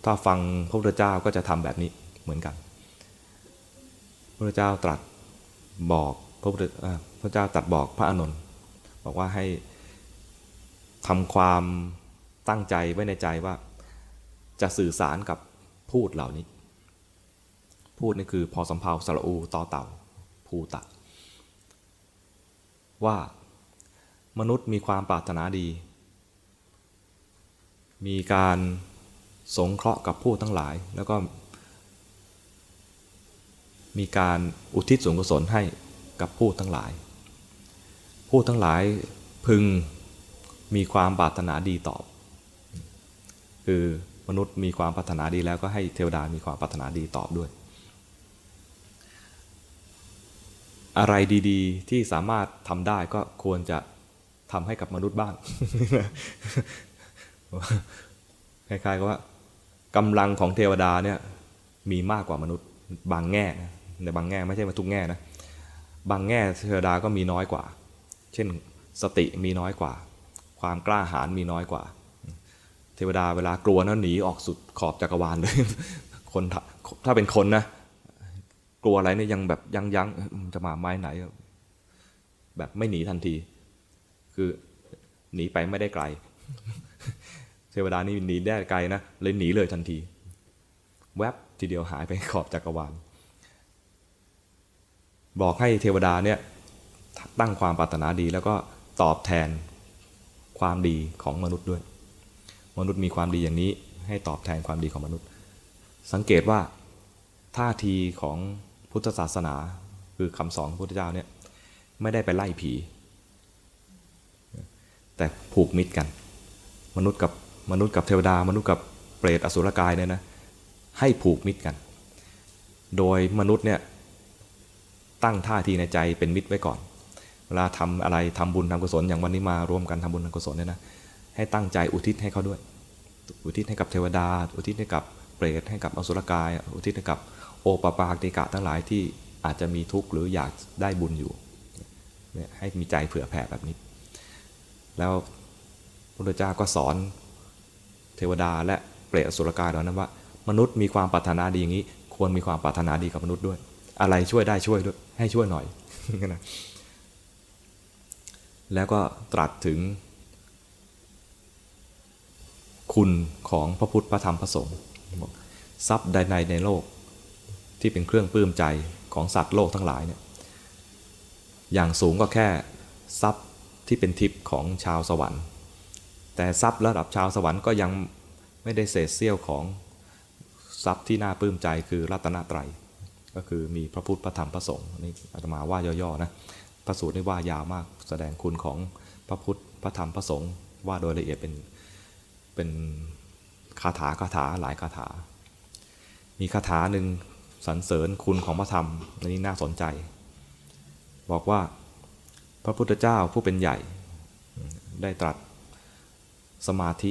ถ้าฟังพระพุทธเจ้าก็จะทำแบบนี้เหมือนกัน พระพุทธเจ้าตรัสบอกพระพุทธเอ่อพระเจ้าตรัสบอกพระอานนท์บอกว่าให้ทำความตั้งใจไว้ในใจว่าจะสื่อสารกับ พูดเหล่านี้ พูดนี่คือพอสำเพาสระอูต่อเต่าภูตะ ว่ามนุษย์มีความปรารถนาดี มีการสงเคราะห์กับผู้ทั้งหลาย แล้วก็ มีการอุทิศส่วนกุศลให้กับผู้ทั้งหลาย ผู้ทั้งหลายพึงมีความปรารถนาดีตอบ คือ มนุษย์มีความปรารถนาดีแล้วก็ให้เทวดามีความปรารถนาดีตอบด้วย อะไรดีๆ ที่สามารถทำได้ก็ควรจะทำให้กับมนุษย์บ้างคล้ายๆกับว่ากำลังของเทวดาเนี่ยมีมากกว่ามนุษย์บางแง่ในบางแง่ไม่ใช่มาทุกแง่นะบางแง่เทวดาก็มีน้อยกว่า เช่นสติมีน้อยกว่า ความกล้าหาญมีน้อยกว่า เทวดาเวลากลัวนะหนีออกสุดขอบจักรวาลเลยคนถ้าเป็นคนนะกลัวอะไรเนี่ยยังแบบยังยังจะมาไม้ไหน แบบไม่หนีทันที คือหนีไปไม่ได้ไกล เทวดานี่หนีได้ไกลนะเลยหนีเลยทันที แวบทีเดียวหายไปขอบจักรวาลบอกให้เทวดาเนี่ยตั้งความปรารถนาดีแล้วก็ตอบแทนความดีของมนุษย์ด้วย มนุษย์มีความดีอย่างนี้ ให้ตอบแทนความดีของมนุษย์ สังเกตว่าท่าทีของพุทธศาสนาคือคำสอนของพระพุทธเจ้าเนี่ยไม่ได้ไปไล่ผี แต่ผูกมิตรกัน มนุษย์กับมนุษย์กับเทวดา มนุษย์กับเปรตอสุรกายเนี่ยนะให้ผูกมิตรกัน โดยมนุษย์เนี่ยตั้งท่าทีในใจเป็นมิตรไว้ก่อน เวลาทำอะไรทำบุญทำกุศลอย่างวันนี้มารวมกันทำบุญทำกุศลเนี่ยนะ ให้ตั้งใจอุทิศให้เขาด้วย อุทิศให้กับเทวดา อุทิศให้กับเปรตให้กับอสุรกาย อุทิศให้กับโอปปาติกะทั้งหลายที่อาจจะมีทุกข์หรืออยากได้บุญอยู่ให้มีใจเผื่อแผ่แบบนี้ แล้วพระพุทธเจ้าก็สอนเทวดาและเปรตอสุรกายเหล่านั้นว่า มนุษย์มีความปรารถนาดีอย่างนี้ ควรมีความปรารถนาดีกับมนุษย์ด้วย อะไรช่วยได้ช่วยด้วย ให้ช่วยหน่อยนะแล้วก็ตรัสถึง คุณของพระพุทธพระธรรมพระสงฆ์ทรัพย์ใดในโลกที่เป็นเครื่องปลื้มใจของสัตว์โลกทั้งหลายเนี่ยอย่างสูงก็แค่ทรัพย์ที่เป็นทิพย์ของชาวสวรรค์ แต่ทรัพย์ระดับชาวสวรรค์ก็ยังไม่ได้เศษเสี้ยวของทรัพย์ที่น่าปลื้มใจคือรัตนตรัย ก็คือมีพระพุทธพระธรรมพระสงฆ์นนี่อาตมาว่าย่อๆนะพระสูตรนี่ว่ายาวมากแสดงคุณของพระพุทธพระธรรมพระสงฆ์ว่าโดยละเอียดเป็น เป็นคาถาคาถาหลายคาถา มีคาถาหนึ่งสรรเสริญคุณของพระธรรมอันนี้น่าสนใจ บอกว่าพระพุทธเจ้าผู้เป็นใหญ่ ได้ตรัสสมาธิ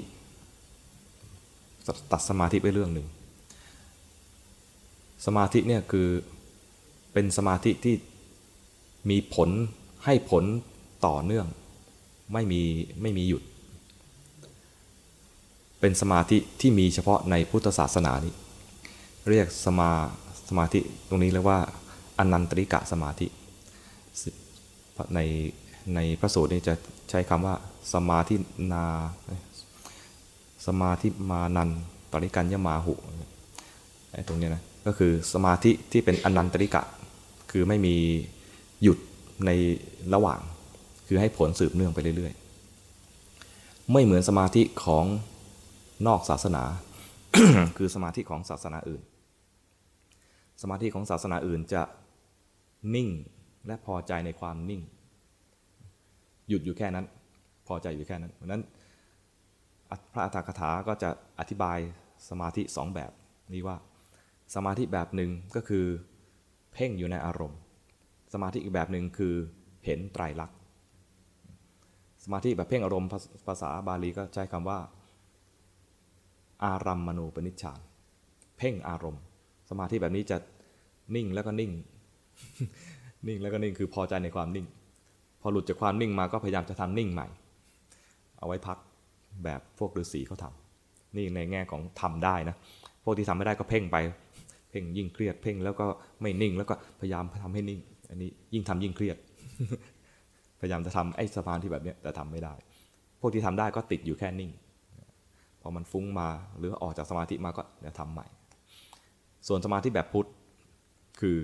ตัดสมาธิไปเรื่องหนึ่ง สมาธิเนี่ยคือเป็นสมาธิที่มีผลให้ผลต่อเนื่อง ไม่มีไม่มีหยุด เป็นสมาธิที่มีเฉพาะในพุทธศาสนานี้ เรียกสมาสมาธิตรงนี้เรียกว่าอนันตริกะสมาธิ ในในพระสูตรนี้จะใช้คำว่าสมาธินาสมาธิมานันตริกัญญมาหุไอ้ตรงนี้นะก็คือสมาธิที่เป็นอนันตริกะ คือไม่มีหยุดในระหว่าง คือให้ผลสืบเนื่องไปเรื่อยๆ ไม่เหมือนสมาธิของ นอกศาสนา คือสมาธิของศาสนาอื่น สมาธิของศาสนาอื่นจะนิ่งและพอใจในความนิ่ง หยุดอยู่แค่นั้น พอใจอยู่แค่นั้นเพราะนั้นพระอัฏฐกถาก็จะอธิบายสมาธิสองแบบนี้ว่า สมาธิแบบหนึ่งก็คือเพ่งอยู่ในอารมณ์ สมาธิอีกแบบหนึ่งคือเห็นไตรลักษณ์ สมาธิแบบเพ่งอารมณ์ภาภาษาบาลีก็ใช้คำว่า อารัมมณูปนิชฌาน เพ่งอารมณ์ สมาธิแบบนี้จะนิ่งแล้วก็นิ่ง นิ่งแล้วก็นิ่งคือพอใจในความนิ่ง พอหลุดจากความนิ่งมาก็พยายามจะทำนิ่งใหม่ เอาไว้พักแบบพวกฤาษีเขาทำนี่ในแง่ของทำได้นะ พวกที่ทำไม่ได้ก็เพ่งไป เพ่งยิ่งเครียด เพ่งแล้วก็ไม่นิ่งแล้วก็พยายามทำให้นิ่ง อันนี้ยิ่งทำยิ่งเครียด พยายามจะทำไอ้สมาธิแบบนี้แต่ทำไม่ได้ พวกที่ทำได้ก็ติดอยู่แค่นิ่ง อมันฟุ้งมา หรือออกจากสมาธิมาก็เดี๋ยวทำใหม่ ส่วนสมาธิแบบพุทธคือ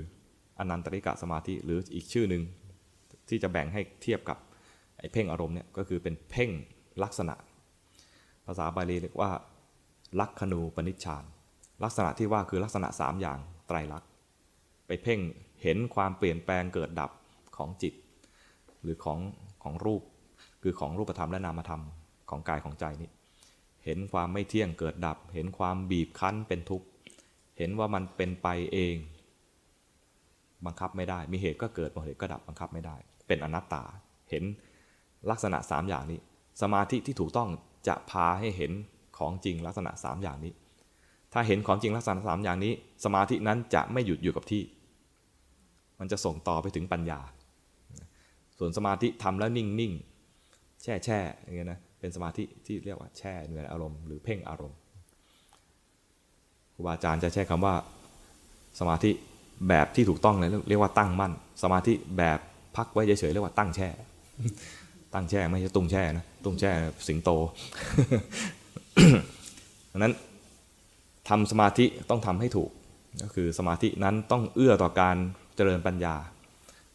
อนันตริกะสมาธิหรืออีกชื่อหนึ่งที่จะแบ่งให้เทียบกับไอ้เพ่งอารมณ์เนี่ยก็คือเป็นเพ่งลักษณะ ภาษาบาลีเรียกว่า ลักขณูปนิชฌานลักษณะที่ว่าคือลักษณะ 3 อย่างไตรลักษณ์ไปเพ่งเห็นความเปลี่ยนแปลงเกิดดับของจิต หรือของของรูปคือของรูปธรรมและนามธรรมของกายของใจนี้ เห็นความไม่เที่ยงเกิดดับ เห็นความบีบคั้นเป็นทุกข์ เห็นว่ามันเป็นไปเอง บังคับไม่ได้ มีเหตุก็เกิดมีเหตุก็ดับบังคับไม่ได้ เป็นอนัตตา เห็นลักษณะ 3 อย่างนี้ สมาธิที่ถูกต้องจะพาให้เห็นของจริงลักษณะ 3 อย่างนี้ ถ้าเห็นของจริงลักษณะ 3 อย่างนี้ สมาธินั้นจะไม่หยุดอยู่กับที่ มันจะส่งต่อไปถึงปัญญา ส่วนสมาธิทำแล้วนิ่งนิ่งแช่แช่อย่างเงี้ยนะ เป็นสมาธิที่เรียกว่าแช่เหนืออารมณ์หรือเพ่งอารมณ์ครูบาอาจารย์จะใช้คำว่าสมาธิแบบที่ถูกต้องเลยเรียกว่าตั้งมั่น สมาธิแบบพักไว้เฉยๆเรียกว่าตั้งแช่ ตั้งแช่ไม่ใช่ตุ้งแช่นะตุ้งแช่สิงโตดังนั้นทำสมาธิต้องทำให้ถูก ก็คือสมาธินั้นต้องเอื้อต่อการเจริญปัญญา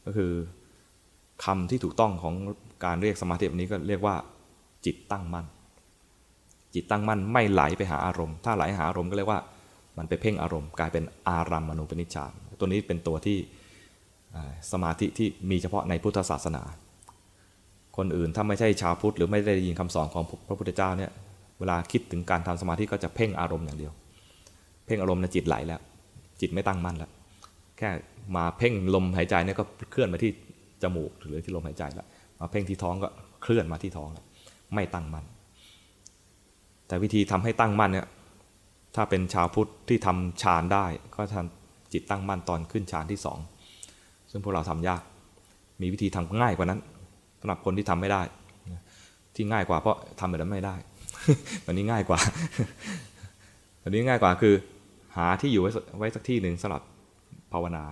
ก็คือคำที่ถูกต้องของการเรียกสมาธิแบบนี้ก็เรียกว่า จิตตั้งมั่น จิตตั้งมั่นไม่ไหลไปหาอารมณ์ ถ้าไหลหาอารมณ์ก็เรียกว่ามันไปเพ่งอารมณ์กลายเป็นอารัมมณูปนิชฌานตัวนี้เป็นตัวที่สมาธิที่มีเฉพาะในพุทธศาสนา คนอื่นถ้าไม่ใช่ชาวพุทธหรือไม่ได้ยินคำสอนของพระพุทธเจ้าเนี่ยเวลาคิดถึงการทำสมาธิก็จะเพ่งอารมณ์อย่างเดียว เพ่งอารมณ์ในจิตไหลแล้ว จิตไม่ตั้งมั่นแล้วแค่มาเพ่งลมหายใจเนี่ยก็เคลื่อนมาที่จมูกหรือที่ลมหายใจแล้วมาเพ่งที่ท้องก็เคลื่อนมาที่ท้องแล้ว ไม่ตั้งมั่น แต่วิธีทำให้ตั้งมั่นเนี่ยถ้าเป็นชาวพุทธที่ทำฌานได้ ก็ทำจิตตั้งมั่นตอนขึ้นฌานที่สองซึ่งพวกเราทำยาก มีวิธีทำง่ายกว่านั้นสำหรับคนที่ทำไม่ได้ ที่ง่ายกว่าเพราะทำแบบนั้นไม่ได้วันนี้ง่ายกว่าวันนี้ง่ายกว่าคือ หาที่อยู่ไว้ไว้สักที่หนึ่งสำหรับภาวนา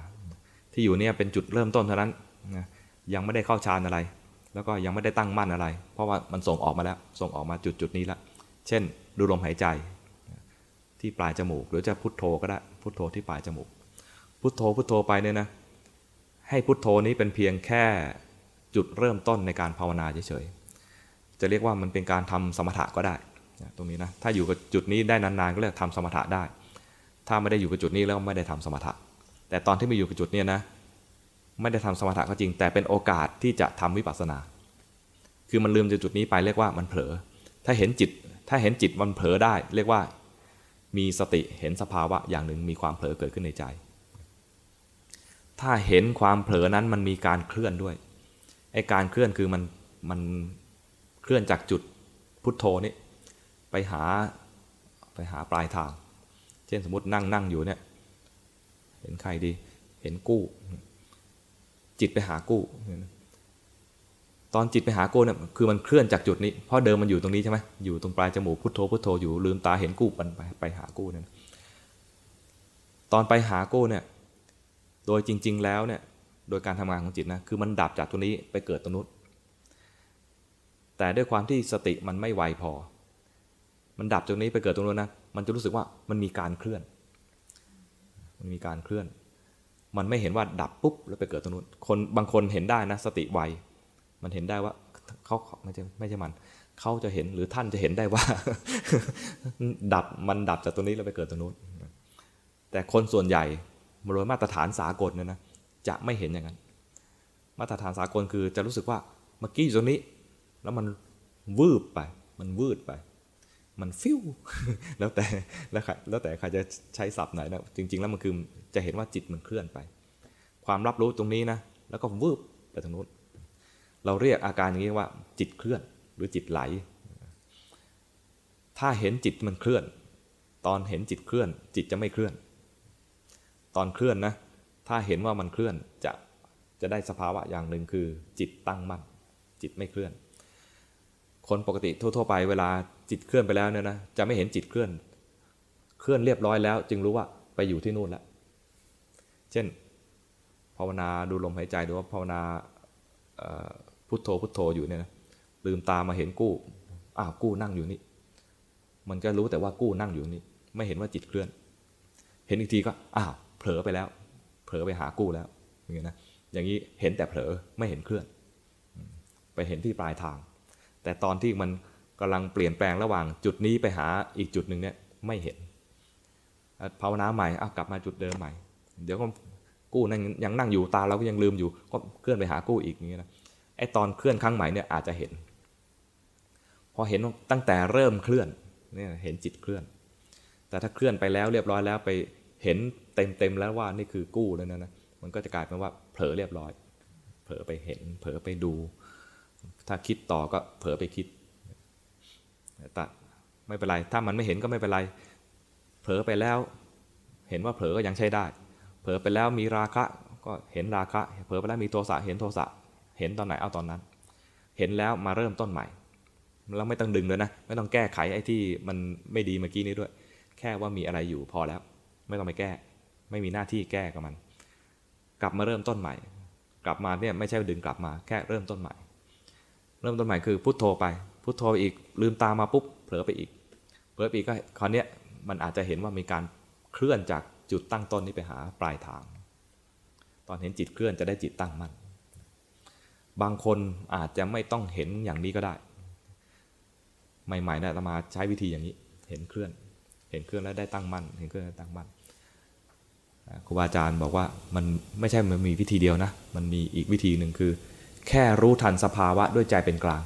ที่อยู่เนี่ยเป็นจุดเริ่มต้นเท่านั้นนะยังไม่ได้เข้าฌานอะไร แล้วก็ยังไม่ได้ตั้งมั่นอะไร เพราะว่ามันส่งออกมาแล้ว ส่งออกมาจุดจุดนี้แล้วเช่น ดูลมหายใจ ที่ปลายจมูก หรือจะพุทโธก็ได้พุทโธที่ปลายจมูก พุทโธพุทโธไปเนี่ยนะให้พุทโธนี้เป็นเพียงแค่จุดเริ่มต้นในการภาวนาเฉยๆจะเรียกว่ามันเป็นการทำสมถะก็ได้ตรงนี้นะถ้าอยู่กับจุดนี้ได้นานๆก็เรียกทำสมถะได้ ถ้าไม่ได้อยู่กับจุดนี้แล้วไม่ได้ทำสมถะ แต่ตอนที่มาอยู่กับจุดนี้นะ ไม่ได้ทำสมถะก็จริง แต่เป็นโอกาสที่จะทำวิปัสสนา คือมันลืมจากจุดนี้ไปเรียกว่ามันเผลอ ถ้าเห็นจิต ถ้าเห็นจิตมันเผลอได้ เรียกว่ามีสติเห็นสภาวะอย่างหนึ่งมีความเผลอเกิดขึ้นในใจ ถ้าเห็นความเผลอนั้นมันมีการเคลื่อนด้วย ไอการเคลื่อนคือมันมันเคลื่อนจากจุดพุทโธนี่ไปหาไปหาปลายทาง เช่นสมมตินั่งนั่งอยู่เนี่ย เห็นใครดี เห็นกู้ จิตไปหากู้ ตอนจิตไปหากู้เนี่ยคือมันเคลื่อนจากจุดนี้ เพราะเดิมมันอยู่ตรงนี้ใช่ไหมอยู่ตรงปลายจมูกพุทโธพุทโธอยู่ลืมตาเห็นกู้มันไปไปหากู้เนี่ยตอนไปหากู้เนี่ยโดยจริง ๆ แล้วเนี่ยโดยการทำงานของจิตนะคือมันดับจากตัวนี้ไปเกิดตรงนู้นแต่ด้วยความที่สติมันไม่ไวพอ มันดับตรงนี้ไปเกิดตรงนู้นนะมันจะรู้สึกว่ามันมีการเคลื่อน มันมีการเคลื่อน มันไม่เห็นว่าดับปุ๊บแล้วไปเกิดตรงนู้นคนบางคนเห็นได้นะสติไวมันเห็นได้ว่าเขาไม่ใช่ไม่ใช่มันเขาจะเห็นหรือท่านจะเห็นได้ว่า ดับมันดับจากตรงนี้แล้วไปเกิดตรงนู้นแต่คนส่วนใหญ่โดยมาตรฐานสากลเนี่ยนะจะไม่เห็นอย่างนั้น มาตรฐานสากลคือจะรู้สึกว่าเมื่อกี้อยู่ตรงนี้ แล้วมันวืบไป มันวืดไป มันฟิวแล้วแต่แล้วแล้วแต่ใครจะใช้ศัพท์ไหนนะจริง ๆ แล้วมันคือจะเห็นว่าจิตมันเคลื่อนไป ความรับรู้ตรงนี้นะ แล้วก็วืบไปทางนู้นเราเรียกอาการอย่างนี้ว่า จิตเคลื่อนหรือจิตไหล ถ้าเห็นจิตมันเคลื่อน ตอนเห็นจิตเคลื่อน จิตจะไม่เคลื่อน ตอนเคลื่อนนะ ถ้าเห็นว่ามันเคลื่อนจะจะได้สภาวะอย่างหนึ่งคือ จิตตั้งมั่นจิตไม่เคลื่อน คนปกติทั่ว ๆ ไปเวลา จิตเคลื่อนไปแล้วเนี่ยนะจะไม่เห็นจิตเคลื่อน เคลื่อนเรียบร้อยแล้ว จึงรู้ว่าไปอยู่ที่นู่นแล้ว เช่น ภาวนาดูลมหายใจหรือว่าภาวนาพุทโธพุทโธอยู่เนี่ยนะลืมตามาเห็นกู้อ้าวกู้นั่งอยู่นี่ มันก็รู้แต่ว่ากู้นั่งอยู่นี่ ไม่เห็นว่าจิตเคลื่อน เห็นอีกทีก็อ้าวเผลอไปแล้ว เผลอไปหากู้แล้วอย่างเงี้ยนะอย่างนี้เห็นแต่เผลอไม่เห็นเคลื่อน ไปเห็นที่ปลายทาง แต่ตอนที่มัน กำลังเปลี่ยนแปลงระหว่างจุดนี้ไปหาอีกจุดหนึ่งเนี่ยไม่เห็นภาวนาใหม่อ้าวกลับมาจุดเดิมใหม่ เดี๋ยวก็กู้นั่งยังนั่งอยู่ตาเราก็ยังลืมอยู่ก็เคลื่อนไปหากู้อีกอย่างเงี้ยนะไอตอนเคลื่อนครั้งใหม่เนี่ยอาจจะเห็น พอเห็นตั้งแต่เริ่มเคลื่อนเนี่ยเห็นจิตเคลื่อน แต่ถ้าเคลื่อนไปแล้วเรียบร้อยแล้วไปเห็นเต็มเต็มแล้วว่านี่คือกู้แล้วนะนะมันก็จะกลายเป็นว่าเผลอเรียบร้อย เผลอไปเห็น เผลอไปดู ถ้าคิดต่อก็เผลอไปคิด แต่ไม่เป็นไร ถ้ามันไม่เห็นก็ไม่เป็นไร เผลอไปแล้ว เห็นว่าเผลอก็ยังใช้ได้ เผลอไปแล้วมีราคะก็เห็นราคะ เผลอไปแล้วมีโทสะเห็นโทสะ เห็นตอนไหนเอาตอนนั้น เห็นแล้วมาเริ่มต้นใหม่ แล้วไม่ต้องดึงเลยนะ ไม่ต้องแก้ไขไอ้ที่มันไม่ดีเมื่อกี้นี้ด้วย แค่ว่ามีอะไรอยู่พอแล้ว ไม่ต้องไปแก้ ไม่มีหน้าที่แก้กับมัน กลับมาเริ่มต้นใหม่ กลับมาเนี่ยไม่ใช่ดึงกลับมา แค่เริ่มต้นใหม่ เริ่มต้นใหม่คือพุทโธไป พุทโธอีกลืมตามาปุ๊บเผลอไปอีกเผลอไปอีกก็คราวนี้มันอาจจะเห็นว่ามีการเคลื่อนจากจุดตั้งต้นนี้ไปหาปลายทาง ตอนเห็นจิตเคลื่อนจะได้จิตตั้งมั่นบางคนอาจจะไม่ต้องเห็นอย่างนี้ก็ได้ ใหม่ๆนะตมาใช้วิธีอย่างนี้ เห็นเคลื่อน เห็นเคลื่อนแล้วได้ตั้งมั่น เห็นเคลื่อนแล้วตั้งมั่นครูบาอาจารย์บอกว่ามันไม่ใช่มันมีวิธีเดียวนะ มันมีอีกวิธีหนึ่งคือ แค่รู้ทันสภาวะด้วยใจเป็นกลาง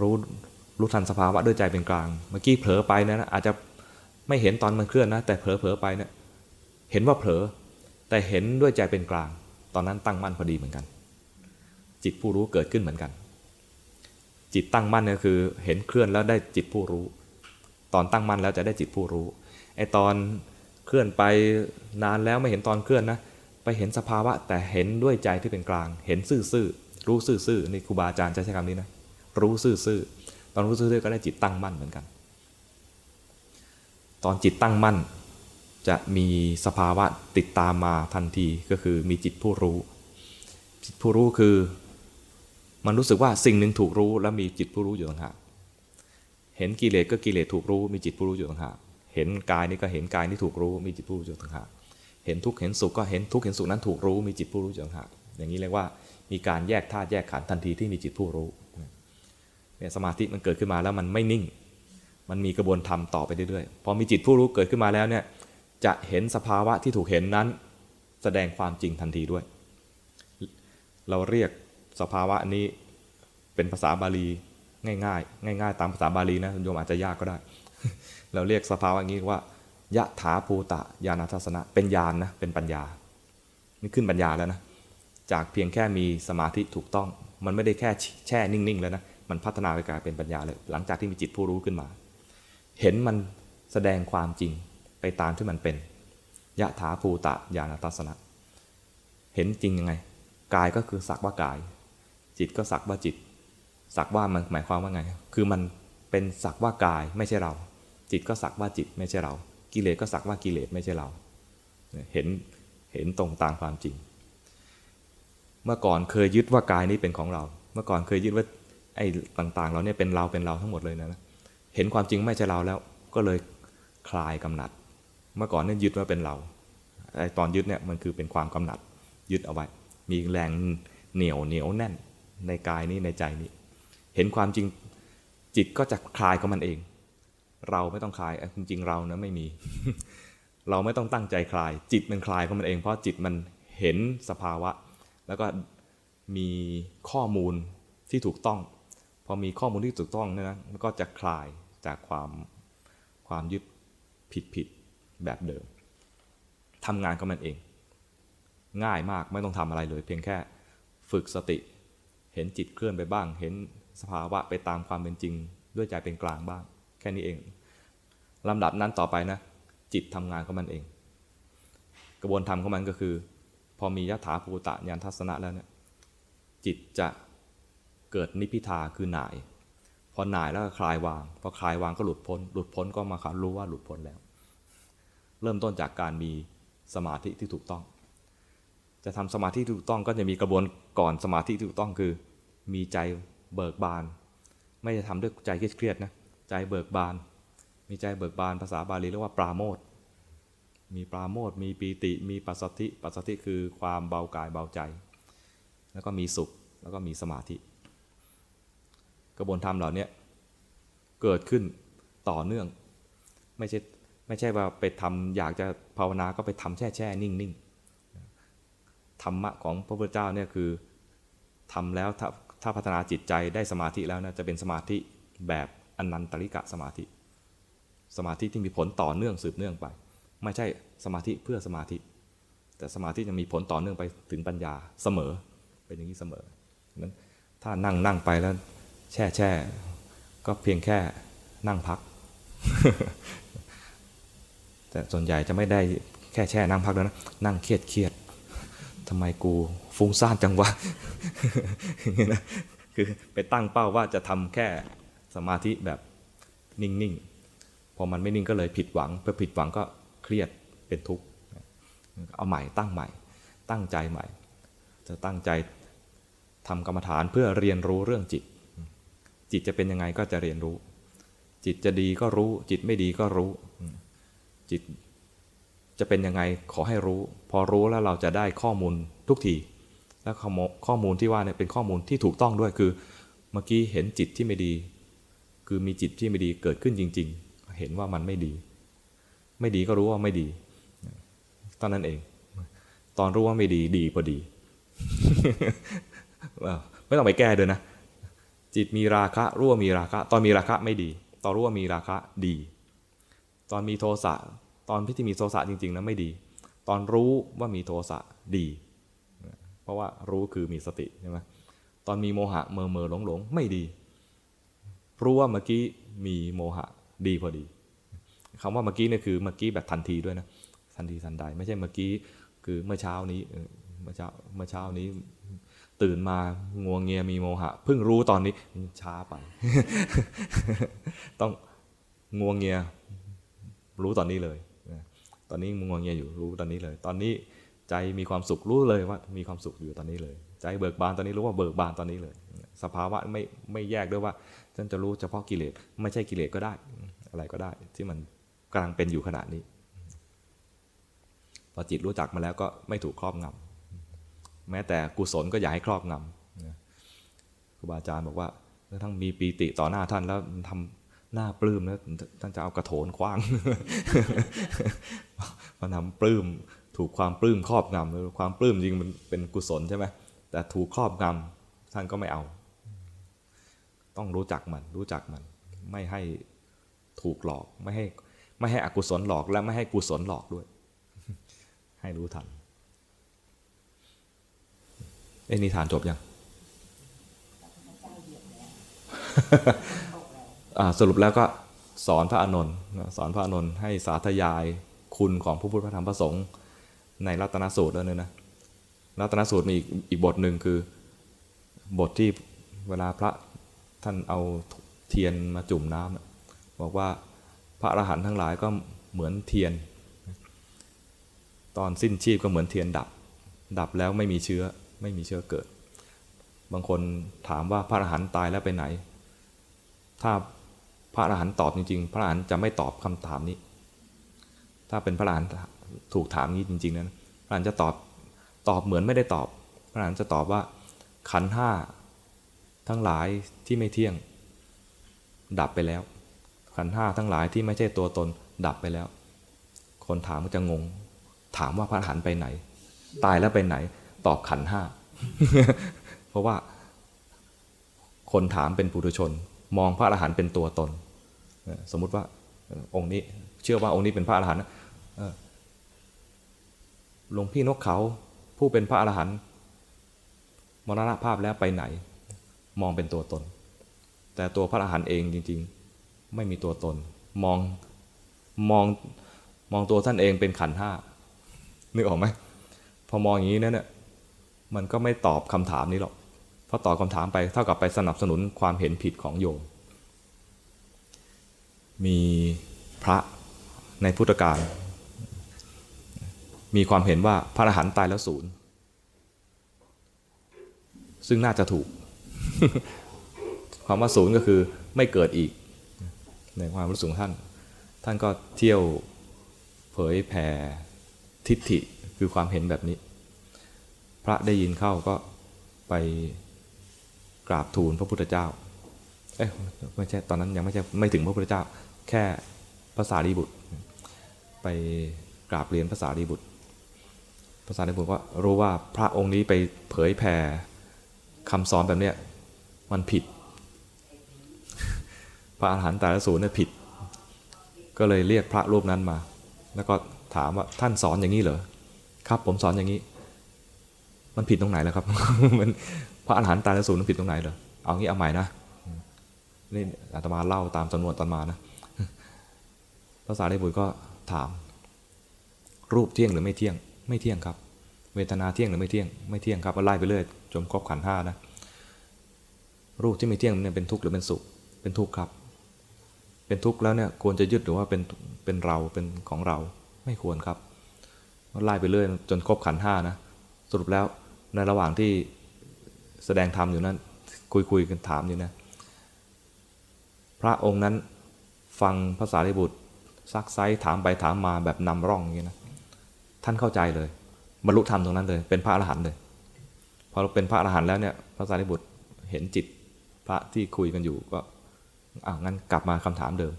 รู้รู้ทันสภาวะด้วยใจเป็นกลาง เมื่อกี้เผลอไปนะอาจจะไม่เห็นตอนมันเคลื่อนนะ แต่เผลอเผลอไปเนะี่ยเห็นว่าเผลอ แต่เห็นด้วยใจเป็นกลาง ตอนนั้นตั้งมั่นพอดีเหมือนกัน จิตผู้รู้เกิดขึ้นเหมือนกัน จิตตั้งมั่นก็คือ เห็นเคลื่อนแล้วได้จิตผู้รู้ ตอนตั้งมั่นแล้วจะได้จิตผู้รู้ไอตอนเคลื่อนไปนานแล้วไม่เห็นตอนเคลื่อนนะไปเห็นสภาวะแต่เห็นด้วยใจที่เป็นกลาง เห็นซื่อๆรู้ซื่อๆนี่ครูบาอาจารย์จะใช้คำนี้นะ รู้ซื่อๆตอนรู้ซื่อๆก็ได้จิตตั้งมั่นเหมือนกัน ตอนจิตตั้งมั่น จะมีสภาวะติดตามมาทันทีก็คือมีจิตผู้รู้ จิตผู้รู้คือ มันรู้สึกว่าสิ่งหนึ่งถูกรู้แล้วมีจิตผู้รู้อยู่ต่างหากเห็นกิเลสก็กิเลสถูกรู้ มีจิตผู้รู้อยู่ต่างหากเห็นกายนี่ก็เห็นกายนี่ถูกรู้ มีจิตผู้รู้อยู่ต่างหากเห็นทุกข์เห็นสุขก็เห็นทุกข์เห็นสุขนั้นถูกรู้ มีจิตผู้รู้อยู่ต่างหากอย่างนี้เรียกว่ามีการแยกธาตุแยกขันธ์ทันทีที่มีจิตผู้รู้ เนี่ยสมาธิมันเกิดขึ้นมาแล้วมันไม่นิ่ง มันมีกระบวนธรรมต่อไปเรื่อยๆ พอมีจิตผู้รู้เกิดขึ้นมาแล้วเนี่ยจะเห็นสภาวะที่ถูกเห็นนั้น แสดงความจริงทันทีด้วย เราเรียกสภาวะนี้เป็นภาษาบาลีง่ายๆ ง่าย ๆ ตามภาษาบาลีนะโยมอาจจะยากก็ได้ เราเรียกสภาวะนี้ว่ายะถาภูตะญาณทัศนะ เป็นญาณนะเป็นปัญญา นี่ขึ้นปัญญาแล้วนะ จากเพียงแค่มีสมาธิถูกต้อง มันไม่ได้แค่แช่นิ่งๆแล้วนะ มันพัฒนาไปกลายเป็นปัญญาเลย หลังจากที่มีจิตผู้รู้ขึ้นมา เห็นมันแสดงความจริงไปตามที่มันเป็นยะถาภูตะญาณทัศนะ เห็นจริงยังไง กายก็คือสักว่ากาย จิตก็สักว่าจิต สักว่ามันหมายความว่าไง คือมันเป็นสักว่ากายไม่ใช่เรา จิตก็สักว่าจิตไม่ใช่เรา กิเลสก็สักว่ากิเลสไม่ใช่เรา เห็นเห็นตรงตามความจริง เมื่อก่อนเคยยึดว่ากายนี้เป็นของเรา เมื่อก่อนเคยยึดว่า ไอ้ต่างๆเราเนี่ยเป็นเราเป็นเราทั้งหมดเลยนะเห็นความจริงไม่ใช่เราแล้วก็เลยคลายกำหนัด เมื่อก่อนเนี่ยยึดว่าเป็นเราไอตอนยึดเนี่ยมันคือเป็นความกำหนัดยึดเอาไว้ มีแรงเหนียวเหนียวแน่นในกายนี้ในใจนี้ เห็นความจริงจิตก็จะคลายกับมันเอง เราไม่ต้องคลายจริงๆเรานะไม่มี เราไม่ต้องตั้งใจคลาย จิตมันคลายของมันเอง เพราะจิตมันเห็นสภาวะ แล้วก็มีข้อมูลที่ถูกต้อง พอมีข้อมูลที่ถูกต้องเนยนะมันก็จะคลายจากความความยึดผิดผิดแบบเดิมทำงานกับมันเอง ง่ายมากไม่ต้องทำอะไรเลย เพียงแค่ฝึกสติ เห็นจิตเคลื่อนไปบ้าง เห็นสภาวะไปตามความเป็นจริง ด้วยใจเป็นกลางบ้าง แค่นี้เองลำดับนั้นต่อไปนะ จิตทำงานของมันเอง กระบวนการของมันก็คือ พอมียถาภูตะญาณทัศนะแล้วเนี่ยจิตจะ เกิดนิพพิทาคือหน่าย พอหน่ายแล้วก็คลายวาง พอคลายวางก็หลุดพ้น หลุดพ้นก็มาขารู้ว่าหลุดพ้นแล้ว เริ่มต้นจากการมีสมาธิที่ถูกต้อง จะทำสมาธิที่ถูกต้องก็จะมีกระบวนก่อนสมาธิที่ถูกต้องคือ มีใจเบิกบาน ไม่จะทำด้วยใจเครียดนะ ใจเบิกบาน มีใจเบิกบานภาษาบาลีเรียกว่าปราโมทมีปราโมทมีปีติ มีปัสสติ ปัสสติคือความเบากายเบาใจ แล้วก็มีสุข แล้วก็มีสมาธิ กระบวนธรรมเหล่านี้เกิดขึ้นต่อเนื่อง ไม่ใช่ไม่ใช่ว่าไปทำอยากจะภาวนาก็ไปทำแช่แช่นิ่งนิ่งธรรมะของพระพุทธเจ้าเนี่ยคือทำแล้วถ้าถ้าพัฒนาจิตใจได้สมาธิแล้วนะจะเป็นสมาธิแบบอนันตริกะสมาธิ สมาธิที่มีผลต่อเนื่องสืบเนื่องไป ไม่ใช่สมาธิเพื่อสมาธิ แต่สมาธิจะมีผลต่อเนื่องไปถึงปัญญาเสมอเป็นอย่างนี้เสมอนั้นถ้านั่งนั่งไปแล้ว แช่แช่ก็เพียงแค่นั่งพัก แต่ส่วนใหญ่จะไม่ได้แค่แช่นั่งพักแล้วนะ นั่งเครียดเครียดทำไมกูฟุ้งซ่านจังวะนะคือไปตั้งเป้าว่าจะทำแค่สมาธิแบบนิ่งๆ พอมันไม่นิ่งก็เลยผิดหวังพอผิดหวังก็เครียดเป็นทุกข์เอาใหม่ตั้งใหม่ ตั้งใจใหม่ จะตั้งใจทำกรรมฐานเพื่อเรียนรู้เรื่องจิต จิตจะเป็นยังไงก็จะเรียนรู้ จิตจะดีก็รู้ จิตไม่ดีก็รู้ จิตจะเป็นยังไงขอให้รู้ พอรู้แล้วเราจะได้ข้อมูลทุกที แล้วข้อมูลที่ว่าเนี่ยเป็นข้อมูลที่ถูกต้องด้วยคือ เมื่อกี้เห็นจิตที่ไม่ดี คือมีจิตที่ไม่ดีเกิดขึ้นจริง ๆ เห็นว่ามันไม่ดี ไม่ดีก็รู้ว่าไม่ดีตอนนั้นเอง ตอนรู้ว่าไม่ดีดีพอดีไม่ต้องไปแก้ด้วยนะ จิตมีราคะรู้ว่ามีราคะ ตอนมีราคะไม่ดี ตอนรู้ว่ามีราคะดี ตอนมีโทสะตอนที่มีโทสะจริงๆนะไม่ดี ตอนรู้ว่ามีโทสะดี เพราะว่ารู้คือมีสติใช่ไหมตอนมีโมหะเมอเมอหลงหลงไม่ดี รู้ว่าเมื่อกี้มีโมหะดีพอดีคำว่าเมื่อกี้เนี่ยคือเมื่อกี้แบบทันทีด้วยนะทันทีทันใด ไม่ใช่เมื่อกี้คือเมื่อเช้านี้เมื่อเช้าเมื่อเช้านี้ ตื่นมางวงเงียมีโมหะเพิ่งรู้ตอนนี้ช้าไป ต้องงวงเงียรู้ตอนนี้เลย ตอนนี้งวงเงียอยู่รู้ตอนนี้เลย ตอนนี้ใจมีความสุขรู้เลยว่า มีความสุขอยู่ตอนนี้เลย ใจเบิกบานตอนนี้รู้ว่าเบิกบานตอนนี้เลย สภาวะไม่ไม่แยกด้วยว่าฉันจะรู้เฉพาะกิเลสไม่ใช่กิเลสก็ได้ อะไรก็ได้ ที่มันกำลังเป็นอยู่ขณะนี้พอจิตรู้จักมาแล้วก็ไม่ถูกครอบงำ แม้แต่กุศลก็อย่าให้ครอบงำครูบาอาจารย์บอกว่าทั้งมีปีติต่อหน้าท่านแล้วทำหน้าปลื้มแล้วท่านจะเอากระโถนคว้างมานำปลื้มถูกความปลื้มครอบงำความปลื้มจริงมันเป็นกุศลใช่ไหมแต่ถูกครอบงำท่านก็ไม่เอา ต้องรู้จักมันรู้จักมัน ไม่ให้ถูกหลอกไม่ให้ไม่ให้อกุศลหลอกและไม่ให้กุศลหลอกด้วย ให้รู้ทัน เอ้นิทานจบยังสรุปแล้วก็สอนพระอานนท์สอนพระอานนท์ให้สาธยายคุณของพระพุทธพระธรรมพระสงฆ์ในรัตนสูตรแล้วเนี่ยนะรัตนสูตรมีอีกอีกบทหนึ่งคือบทที่เวลาพระท่านเอาเทียนมาจุ่มน้ำบอกว่าพระอรหันต์ทั้งหลายก็เหมือนเทียน ตอนสิ้นชีพก็เหมือนเทียนดับ ดับแล้วไม่มีเชื้อ ไม่มีเชื้อเกิด บางคนถามว่าพระอรหันต์ตายแล้วไปไหน ถ้าพระอรหันต์ตอบจริง ๆ พระอรหันต์จะไม่ตอบคำถามนี้ ถ้าเป็นพระอรหันต์ถูกถามนี้จริงๆนั้นพระอรหันต์จะตอบตอบเหมือนไม่ได้ตอบ พระอรหันต์จะตอบว่าขันห้าทั้งหลายที่ไม่เที่ยง ดับไปแล้ว ขันห้าทั้งหลายที่ไม่ใช่ตัวตนดับไปแล้ว คนถามก็จะงง ถามว่าพระอรหันต์ไปไหน ตายแล้วไปไหน ตอบขันห้า เพราะว่า คนถามเป็นปุถุชน มองพระอรหันต์เป็นตัวตน สมมุติว่าองค์นี้เชื่อว่าองค์นี้เป็นพระอรหันต์หลวงพี่นกเขาผู้เป็นพระอรหันต์มรณภาพแล้วไปไหน มองเป็นตัวตน แต่ตัวพระอรหันต์เองจริง ๆ ไม่มีตัวตน มองมองมองตัวท่านเองเป็นขันห้านึกออกไหมพอมองอย่างนี้นั่นเนี่ย มันก็ไม่ตอบคำถามนี้หรอกเพราะตอบคำถามไปเท่ากับไปสนับสนุนความเห็นผิดของโยม มีพระในพุทธกาลมีความเห็นว่าพระอรหันต์ตายแล้วศูนย์ซึ่งน่าจะถูก ความว่าศูนย์ก็คือไม่เกิดอีก ในความรู้สึกของท่าน ท่านก็เที่ยวเผยแผ่ทิฏฐิคือความเห็นแบบนี้ พระได้ยินเข้าก็ไปกราบทูลพระพุทธเจ้า เอ้ยไม่ใช่ตอนนั้นยังไม่ใช่ไม่ถึงพระพุทธเจ้า แค่ภาษารีบุตร ไปกราบเรียนภาษารีบุตรภาษารีบุตรก็รู้ว่าพระองค์นี้ไปเผยแผ่คำสอนแบบเนี้ยมันผิด พระอาหารหันต์แต่ละสูตรเนี่ยผิด ก็เลยเรียกพระรูปนั้นมา แล้วก็ถามว่าท่านสอนอย่างนี้เหรอครับผมสอนอย่างนี้ มันผิดตรงไหนแล้วครับ มันพระอรหันต์ตายแล้วสูญมันผิดตรงไหนเหรอเอางี้เอาใหม่นะนี่อาตมาเล่าตามจำนวนตอนมานะภาษาได้บุตรก็ถาม รูปเที่ยงหรือไม่เที่ยง ไม่เที่ยงครับ เวทนาเที่ยงหรือไม่เที่ยง ไม่เที่ยงครับก็ไล่ไปเรื่อยจนครบขันห้านะรูปที่ไม่เที่ยงเนี่ยเป็นทุกข์หรือเป็นสุข เป็นทุกข์ครับ เป็นทุกข์แล้วเนี่ยควรจะยึดหรือว่าเป็นเป็นเราเป็นของเราไม่ควรครับไล่ไปเรื่อยจนครบขันห้านะ สรุปแล้ว ในระหว่างที่แสดงธรรมอยู่นั้นคุยคุยกันถามอยู่นะ พระองค์นั้นฟังภาษาริบุตรซักไซถามไปถามมาแบบนำร่องอย่างนี้นะท่านเข้าใจเลยบรรลุธรรมตรงนั้นเลย เป็นพระอรหันต์เลยพอเราเป็นพระอรหันต์แล้วเนี่ยพระสารีบุตรเห็นจิตพระที่คุยกันอยู่ก็อ่างั้นกลับมาคำถามเดิม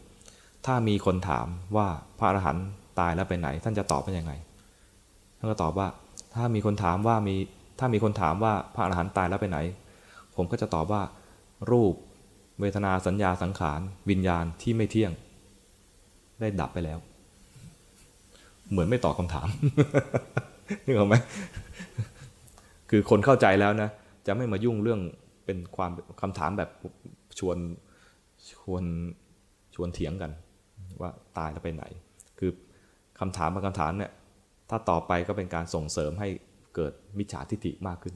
ถ้ามีคนถามว่าพระอรหันต์ตายแล้วไปไหน ท่านจะตอบเป็นยังไง ท่านก็ตอบว่า ถ้ามีคนถามว่ามี ถ้ามีคนถามว่าพระอรหันต์ตายแล้วไปไหน ผมก็จะตอบว่า รูป เวทนาสัญญาสังขาร วิญญาณที่ไม่เที่ยง ได้ดับไปแล้ว เหมือนไม่ตอบคำถามนึกออกไหมคือคนเข้าใจแล้วนะ จะไม่มายุ่งเรื่องเป็นความคำถามแบบชวนชวนชวนเถียงกัน ว่าตายแล้วไปไหน คือคำถามบางคำถามเนี่ยถ้าต่อไปก็เป็นการส่งเสริมให้ เกิดมิจฉาทิฏฐิมากขึ้น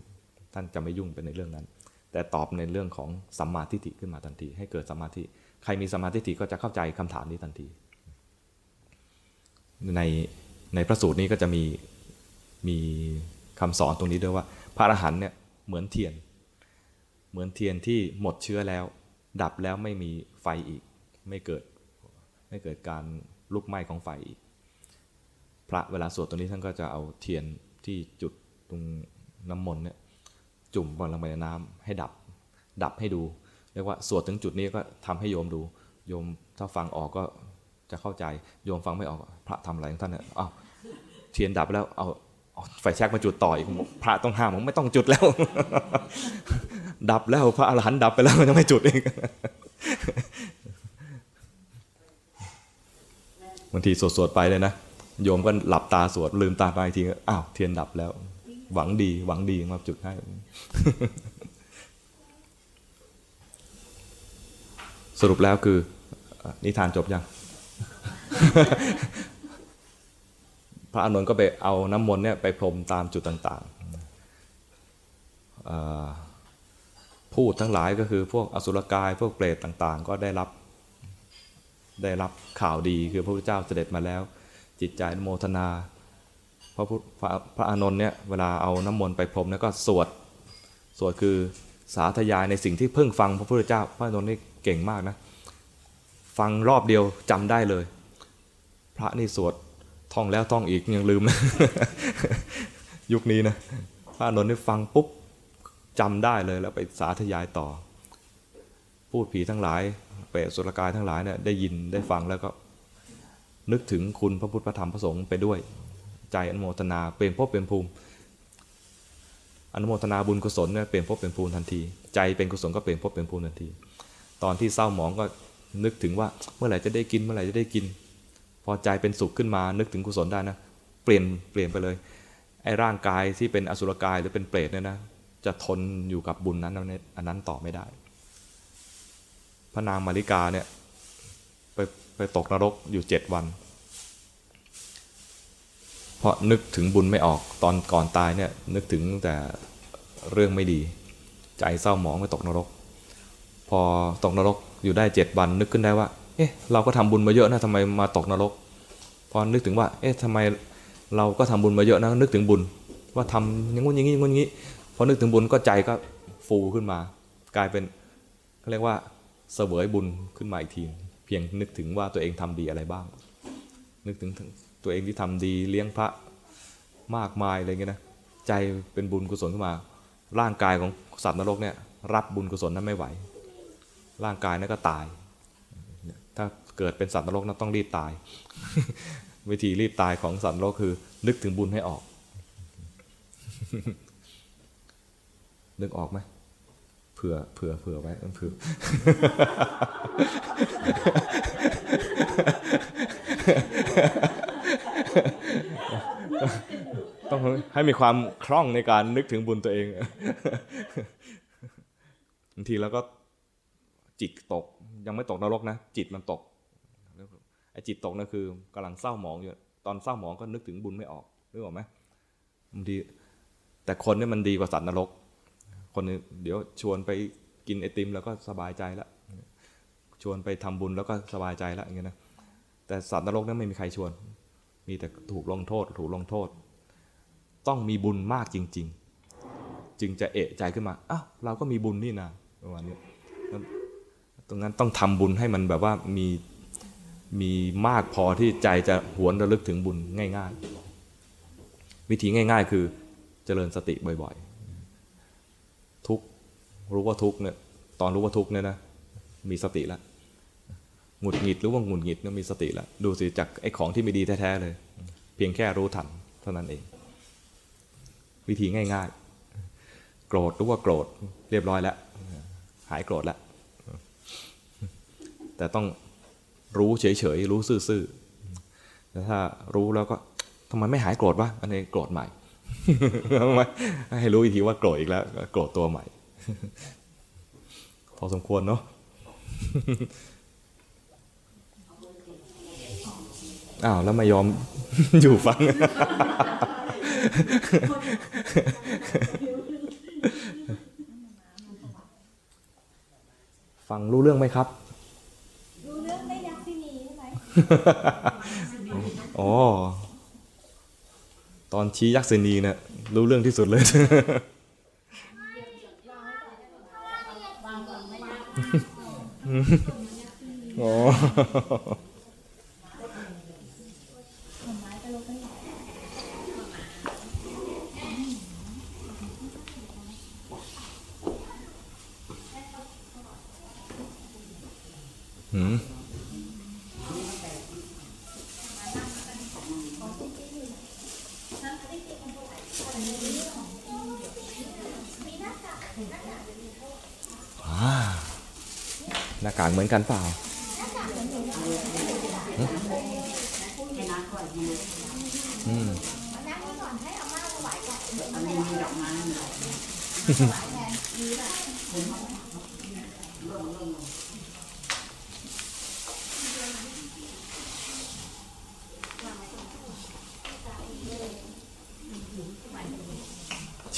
ท่านจะไม่ยุ่งเป็นในเรื่องนั้น แต่ตอบในเรื่องของสัมมาทิฏฐิขึ้นมาทันที ให้เกิดสัมมาทิฏฐิใครมีสัมมาทิฏฐิก็จะเข้าใจคำถามนี้ทันที ในในพระสูตรนี้ก็จะมีมีคำสอนตรงนี้ด้วยว่า พระอรหันต์เนี่ยเหมือนเทียน เหมือนเทียนที่หมดเชื้อแล้ว ดับแล้วไม่มีไฟอีก ไม่เกิดไม่เกิดการลุกไหม้ของไฟอีกพระเวลาสวดตรงนี้ท่านก็จะเอาเทียนที่จุด ตรงน้ำมนต์เนี่ยจุ่มบนลงไปในน้ำให้ดับ ดับให้ดูเรียกว่าสวดถึงจุดนี้ก็ทำให้โยมดู โยมถ้าฟังออกก็จะเข้าใจโยมฟังไม่ออกพระทำอะไรของท่านเนี่ยอ้าวเทียนดับแล้วเอาไฟแช็กมาจุดต่ออีกพระต้องห้ามผมไม่ต้องจุดแล้ว ดับแล้วพระอรหันต์ดับไปแล้วมันยังไม่จุดอีกบางทีสวดๆไปเลยนะโยมก็หลับตาสวดลืมตาไปอีกทีอ้าวเทียนดับแล้ว หวังดี หวังดีมาจุดให้สรุปแล้วคือ นิทานจบยัง พระอานนท์ก็ไปเอาน้ำมนต์เนี่ยไปพรมตามจุดต่างๆพูดทั้งหลายก็คือพวกอสุรกายพวกเปรตต่างๆ ก็ได้รับ ได้รับข่าวดีคือพระพุทธเจ้าเสด็จมาแล้ว จิตใจโมทนา ระพุทธพระพระอานนท์เนี่ยเวลาเอาน้ำมนต์ไปพรมแล้วก็สวด สวดคือสาธยายในสิ่งที่เพิ่งฟังพระพุทธเจ้า พระอานนท์นี่เก่งมากนะ ฟังรอบเดียวจำได้เลย พระนี่สวดท่องแล้วท่องอีกยังลืมนะยุคนี้นะ พระอานนท์นี่ฟังปุ๊บจำได้เลยแล้วไปสาธยายต่อ พูดผีทั้งหลาย เปรตสุรกายทั้งหลายเนี่ยได้ยินได้ฟังแล้วก็นึกถึงคุณพระพุทธพระธรรมพระสงฆ์ไปด้วย ใจอนุโมทนาเป็นภพเป็นภูมิ อนุโมทนาบุญกุศลเนี่ยเป็นภพเป็นภูมิทันที ใจเป็นกุศลก็เป็นภพเป็นภูมิทันที ตอนที่เศร้าหมองก็นึกถึงว่าเมื่อไหร่จะได้กินเมื่อไหร่จะได้กิน พอใจเป็นสุขขึ้นมานึกถึงกุศลได้นะ เปลี่ยนเปลี่ยนไปเลยไอ้ร่างกายที่เป็นอสุรกายหรือเป็นเปรตเนี่ยนะจะทนอยู่กับบุญนั้นอันนั้นต่อไม่ได้ พระนางมาริกาเนี่ยไปไปตกนรกอยู่เจ็ดวัน เพราะนึกถึงบุญไม่ออกตอนก่อนตายเนี่ยนึกถึงแต่เรื่องไม่ดี ใจเศร้าหมองไปตกนรก พอตกนรกอยู่ได้เจ็ดวันนึกขึ้นได้ว่า เอ๊ะเราก็ทำบุญมาเยอะนะทำไมมาตกนรก พอนึกถึงว่า เอ๊ะทำไมเราก็ทำบุญมาเยอะนะนึกถึงบุญ ว่าทำอย่างงู้นอย่างนี้อย่างงู้นอย่างนี้พอนึกถึงบุญก็ใจก็ฟูขึ้นมา กลายเป็นเขาเรียกว่าเสวยบุญขึ้นมาอีกที เพียงนึกถึงว่าตัวเองทำดีอะไรบ้าง นึกถึง ตัวเองที่ทำดีเลี้ยงพระมากมายอะไรเงี้ยนะใจเป็นบุญกุศลขึ้นมา ร่างกายของสัตว์นรกเนี่ยรับบุญกุศลนั้นไม่ไหว ร่างกายนั้นก็ตาย ถ้าเกิดเป็นสัตว์นรกนั้นต้องรีบตาย วิธีรีบตายของสัตว์นรกคือ นึกถึงบุญให้ออก นึกออกไหมเผื่อเผื่อเผื่อไว้เผื่อ ต้องให้มีความคล่องในการนึกถึงบุญตัวเองบางทีแล้วก็จิตตก ยังไม่ตกนรกนะ จิตมันตกไอ้จิตตกนั่นคือกำลังเศร้าหมองอยู่ตอนเศร้าหมองก็นึกถึงบุญไม่ออกนึกออกไหมบางทีแต่คนนี่มันดีกว่าสัตว์นรก คนนี่เดี๋ยวชวนไปกินไอติมแล้วก็สบายใจแล้วชวนไปทำบุญแล้วก็สบายใจแล้วอย่างเงี้ยนะแต่สัตว์นรกนั้นไม่มีใครชวน มีแต่ถูกลงโทษ ถูกลงโทษ ต้องมีบุญมากจริง ๆ จึงจะเอะใจขึ้นมาอ้าวเราก็มีบุญนี่นะประมาณนี้ตรงนั้นต้องทำบุญให้มันแบบว่ามีมีมากพอที่ใจจะหวนระลึกถึงบุญง่าย ๆ วิธีง่าย ๆ คือเจริญสติบ่อยๆ ทุกรู้ว่าทุกเนี่ยตอนรู้ว่าทุกเนี่ยนะมีสติแล้วหงุดหงิดหรือว่าหงุดหงิดเนี่ยมีสติแล้วดูสิจากไอ้ของที่ไม่ดีแท้ๆเลย เพียงแค่รู้ทันเท่านั้นเอง วิธีง่าย ๆ โกรธรู้ว่าโกรธเรียบร้อยแล้ว หายโกรธแล้ว แต่ต้องรู้เฉยๆ รู้ซื่อๆแต่ถ้ารู้แล้วก็ทำไมไม่หายโกรธวะอันนี้โกรธใหม่ให้รู้อีกทีว่าโกรธอีกแล้ว โกรธตัวใหม่ พอสมควรเนาะอ้าว แล้วไม่ยอมอยู่ฟัง ฟังรู้เรื่องไหมครับ รู้เรื่องไม่ยักษ์ที่นีใช่ไหมอ๋อ ตอนชี้ยักษ์เซนีเนี่ยรู้เรื่องที่สุดเลยอ๋อ หืมหน้ากากเ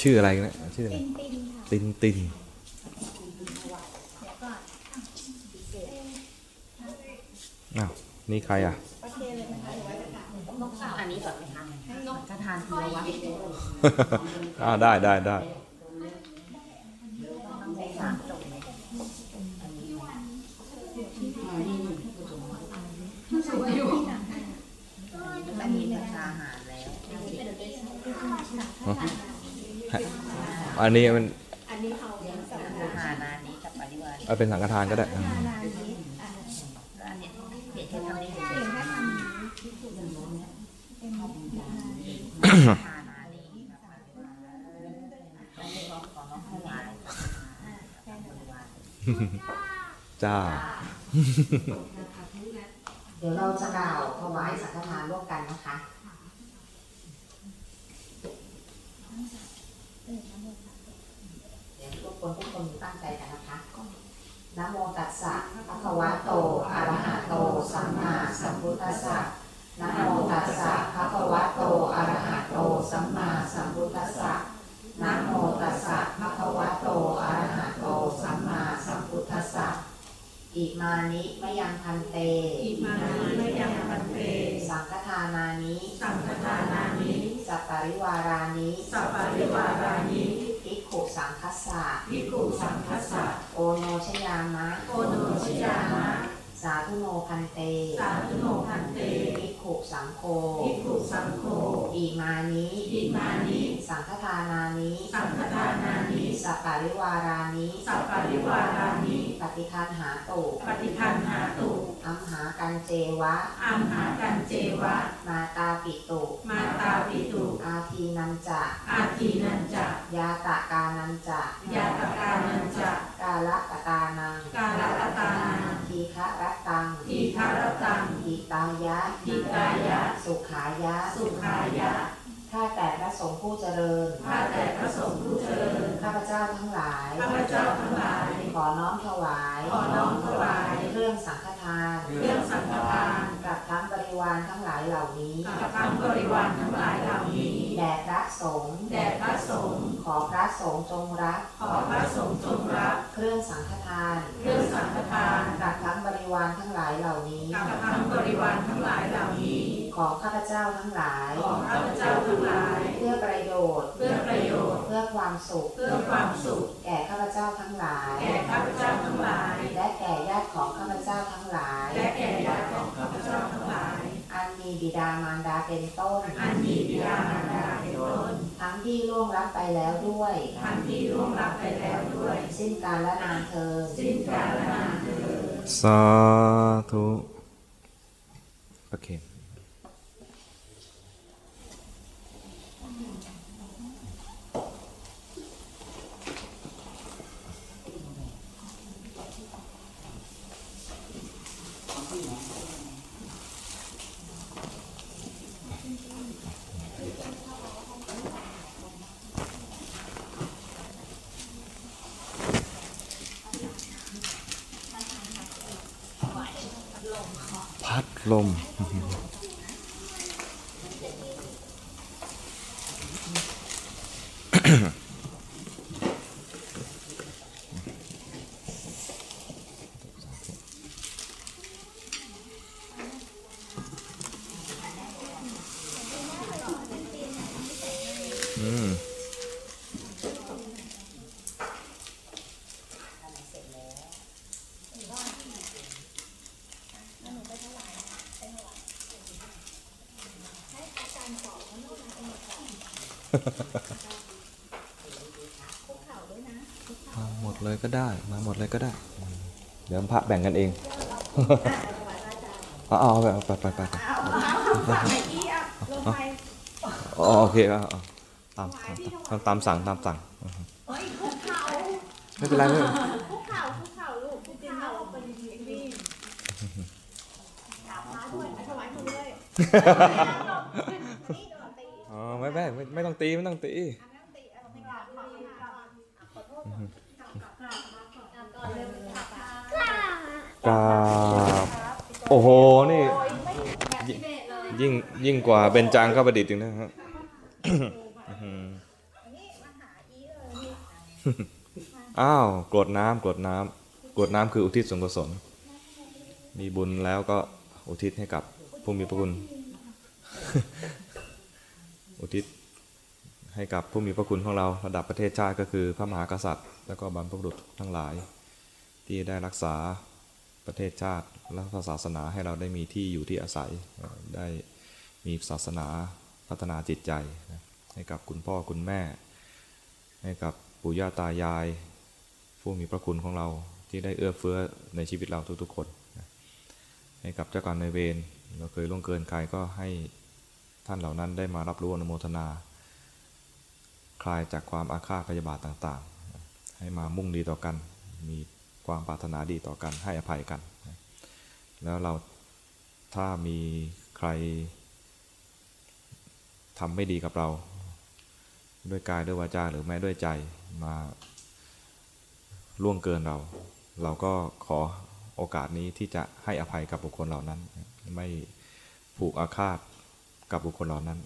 ชื่ออะไรนะชื่ออะไรตินตินอ้าวนี่ใครอะอันนี้ก่อนไหมคะจะทานทีละวันอ่าได้ได้ได้อเป็ อันนี้มันอันนี้เอาเลี้ยงสังฆทานานี้กับปริวารเอาเป็นสังฆทานก็ได้นานาเดี๋ยงแค่ทำนี้ๆเรารอันนี้ก็ขอน้องถวาวารจ้า เดี๋ยวเราจะกล่าวถวายสังฆทานร่วมกันนะคะ เดี๋ยวทุก คนทุกคนตั้งใจกันนะคะนะโมตัสสะภะคะวะโต อะระหะโต สัมมาสัมพุทธัสสะนะโมตัสสะภะคะวะโต อะระหะโต สัมมาสัมพุทธัสสะนะโมตัสสะภะคะวะโต อะระหะโต สัมมาสัมพุทธัสสะอิมานิมะยังพันเต อิมานิมะยังพันเต สังฆทานานิ สังฆทานานิ สัปปริวารานิ สัพปริวารานิภิกขุ สังคัสสะภิกขุสังคัสสะโอโนชยามะโอโนชยามะ สาธุโนพันเต สาธุโนพันเตภิกขุสังโฆภิกขุสังโฆอิมานิอิมานิสังฆทานานิสังฆทานานิสัปปริวารานิสัพปริวารานิปฏิคันหาตุปฏิคันหาตุ อัมหากันเจวะ อัมหากันเจวะ มาตาปิตุ มาตาปิตุ อาทีนันจะ อาทีนันจะ ยาตะกานันจะ ยาตกานันจะ กาละกตานัง กาลตตานัง ทีฆะรัตตัง ทีคารตังอิตายะอิตายะ สุขายะ สุขายะ ข้าแต่พระสงฆ์ผู้เจริญ ข้าแต่พระสงฆ์ผู้เจริญ ข้าพเจ้าทั้งหลาย ข้าพเจ้าทั้งหลาย ขอน้อมถวาย ขอน้อมถวายเครื่องสังฆทานเครื่องสังฆทานกับทั้งบริวารทั้งหลายเหล่านี้กับทั้งบริวารทั้งหลายเหล่านี้ แด่พระสงฆ์แด่พระสงฆ์ ขอพระสงฆ์จงรับ ขอพระสงฆ์จงรับ เครื่องสังฆทาน เครื่องสังฆทานกับทั้งบริวารทั้งหลายเหล่านี้กับทั้งบริวารทั้งหลายเหล่านี้ ของข้าพเจ้าทั้งหลาย ของข้าพเจ้าทั้งหลาย เพื่อประโยชน์ เพื่อประโยชน์ เพื่อความสุข เพื่อความสุข แก่ข้าพเจ้าทั้งหลาย แก่ข้าพเจ้าทั้งหลาย และแก่ญาติของข้าพเจ้าทั้งหลาย และแก่ญาติของข้าพเจ้าทั้งหลาย อันมีบิดามารดาเป็นต้น อันมีบิดามารดาเป็นต้น ทั้งที่ล่วงลับไปแล้วด้วยท่านที่ร่วงรับไปแล้วด้วย สิ้นกาลและนานเธอญสิ้นกาลนานเถิดสาธุโอเค พัดลม อืม มาหมดเลยก็ได้ มาหมดเลยก็ได้ เดี๋ยว พระแบ่งกันเองเอาเอาไปไปไปไปโอเคเอาเอาตามตามตามสั่งตามสั่งไม่เป็นไรไม่เป็นไรอ๋อไม่ไม่ไม่ไม่ต้องตีไม่ต้องตี ยิ่งกว่าเบญจางข้าประดิษฐ์อีกนะฮะอื้อหือนี่มาหาอีเลยนี่อ้าวกรวดน้ำกรวดน้ำกรวดน้ำคืออุทิศส่วนกุศลมีบุญแล้วก็อุทิศให้กับผู้มีพระคุณ อุทิศให้กับผู้มีพระคุณของเราระดับประเทศชาติก็คือพระมหากษัตริย์ แล้วก็บรรพบุรุษทั้งหลาย ที่ได้รักษาประเทศชาติและศาสนาให้เราได้มีที่อยู่ที่อาศัยได้ มีศาสนาพัฒนาจิตใจนะให้กับคุณพ่อคุณแม่ ให้กับปู่ย่าตายาย ผู้มีพระคุณของเราที่ได้เอื้อเฟื้อในชีวิตเราทุกๆคนนะให้กับเจ้ากรรมนเวรเราเคยล่วงเกินใครก็ให้ท่านเหล่านั้นได้มารับรู้อนุโมทนา คลายจากความอาฆาตพยาบาทต่างๆ ให้มามุ่งดีต่อกัน มีความปรารถนาดีต่อกันให้อภัยกัน แล้วเราถ้ามีใคร ทำไม่ดีกับเรา ด้วยกายด้วยวาจาหรือแม้ด้วยใจมาล่วงเกินเรา เราก็ขอโอกาสนี้ที่จะให้อภัยกับบุคคลเหล่านั้น ไม่ผูกอาฆาตกับบุคคลเหล่านั้น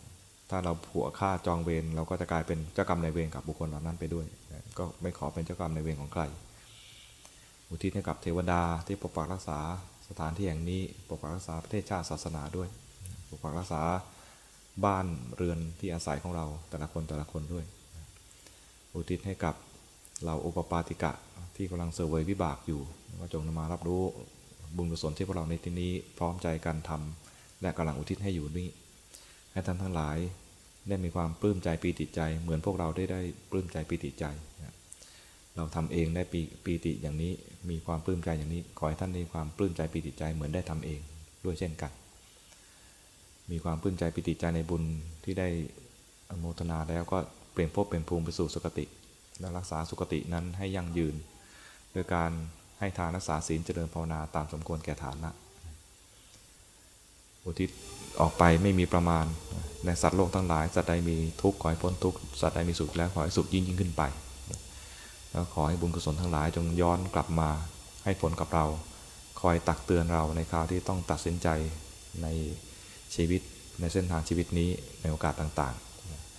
ถ้าเราผูกอาฆาตจองเวรเราก็จะกลายเป็นเจ้ากรรมนายเวรกับบุคคลเหล่านั้นไปด้วย ก็ไม่ขอเป็นเจ้ากรรมนายเวรของใคร อุทิศให้กับเทวดาที่ปกปักรักษาสถานที่แห่งนี้ปกปักรักษาประเทศชาติศาสนาด้วยปกปักรักษา บ้านเรือนที่อาศัยของเราแต่ละคนแต่ละคนด้วย อุทิศให้กับเราอุปปาติกะที่กำลังเสวยวิบากอยู่ก็จงนำมารับรู้บุญกุศลที่พวกเราในที่นี้พร้อมใจกันทำและกำลังอุทิศให้อยู่นี้ให้ท่านทั้งหลายได้มีความปลื้มใจปีติใจ เหมือนพวกเราได้ได้ปลื้มใจปีติใจ เราทำเองได้ปีปีติอย่างนี้มีความปลื้มใจอย่างนี้ ขอให้ท่านมีความปลื้มใจปีติใจเหมือนได้ทำเองด้วยเช่นกัน มีความปลื้มใจปิติใจในบุญที่ได้อนุโมทนาแล้วก็เปลี่ยนภพเป็นภูมิไปสู่สุคติ และรักษาสุคตินั้นให้ยั่งยืนโดยการให้ทานรักษาศีลเจริญภาวนาตามสมควรแก่ฐานะอุทิศออกไปไม่มีประมาณในสัตว์โลกทั้งหลาย สัตว์ใดมีทุกข์ขอให้พ้นทุกข์สัตว์ใดมีสุขแล้วขอให้สุขยิ่งยิ่งขึ้นไปแล้วขอให้บุญกุศลทั้งหลายจงย้อนกลับมาให้ผลกับเรา คอยตักเตือนเราในคราวที่ต้องตัดสินใจใน ชีวิตในเส้นทางชีวิตนี้ในโอกาสต่าง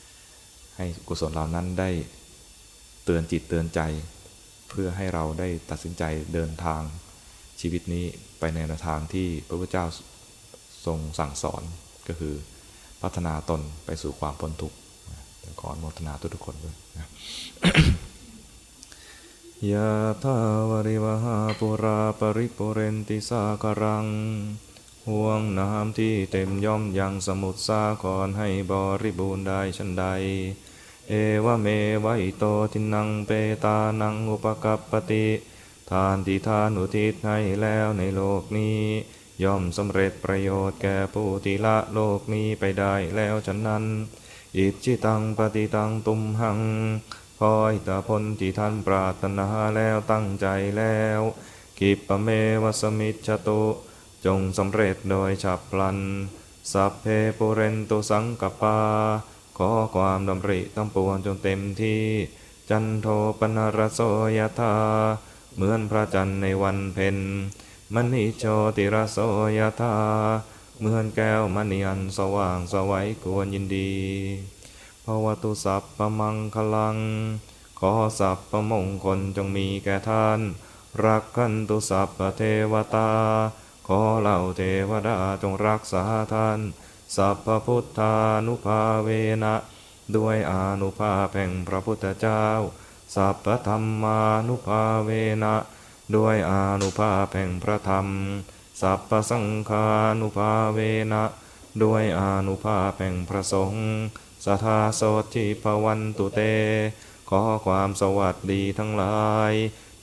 ๆ ให้กุศลเหล่านั้นได้เตือนจิตเตือนใจ เพื่อให้เราได้ตัดสินใจเดินทางชีวิตนี้ไปในแนวทางที่พระพุทธเจ้าทรงสั่งสอนก็คือพัฒนาตนไปสู่ความพ้นทุกข์ขออนุโมทนาทุกคนด้วยนะยะทาวริวหาปุราปริปุเรนติสากรัง ห่วงน้ำที่เต็มย่อมยังสมุทรสาครให้บริบูรณ์ได้ชันใด เอวเมวัยโตทินังเปตานังอุปกัปปติทานที่ทานอุทิศให้แล้วในโลกนี้ ย่อมสำเร็จประโยชน์แก่ผู้ที่ละโลกนี้ไปได้แล้วฉะนั้น อิจิตังปฏิตังตุมหังคอยตาพลที่ท่านปรารถนาแล้วตั้งใจแล้ว กิปะเมวสมิจตุ จงสำเร็จโดยฉับพลัน สัพเพปุเรนตุสังกปา ขอความดำริทั้งปวงจงเต็มที่ จันโทปนรโสยธา เหมือนพระจันทร์ในวันเพ็ญมณิโชติรโสยธา เหมือนแก้วมณีอันสว่างสวัยควรยินดีภวตุสัพพมังคลัง ขอสัพพมงคลจงมีแก่ท่าน รักขันตุสัพพเทวตา ขอเหล่าเทวดาจงรักษาท่าน สัพพพุทธานุภาเวนะด้วยอนุภาพแห่งพระพุทธเจ้า สัพพธรรมานุภาเวนะด้วยอนุภาพแห่งพระธรรม สัพพสังฆานุภาเวนะด้วยอนุภาพแห่งพระสงฆ์สัทธาโสทิภวันตุเต ขอความสวัสดีทั้งหลาย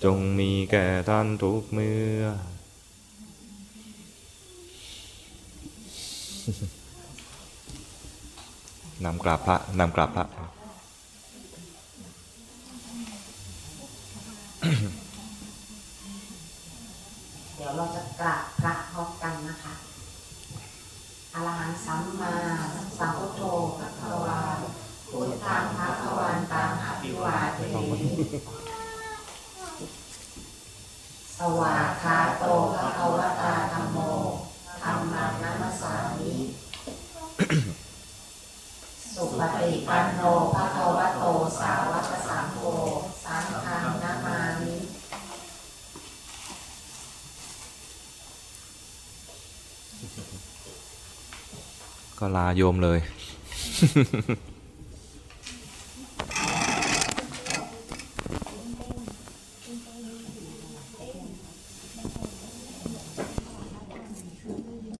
จงมีแก่ท่านทุกเมื่อ นำกราบพระนำกราบพระเดี๋ยวเราจะกราบพระพร้อมกันนะคะอรหันสัมมาสัมพุทโธพระคะวาพุทธังพระคะวันตังอภิวาเทมิสวาคาโตพระคะวตาธัมโม ธรรมังนัมสสามิสุปฏิปันโนภะคะวะโตสาวกสังโฆสังฆังนามามิก็ลาโยมเลย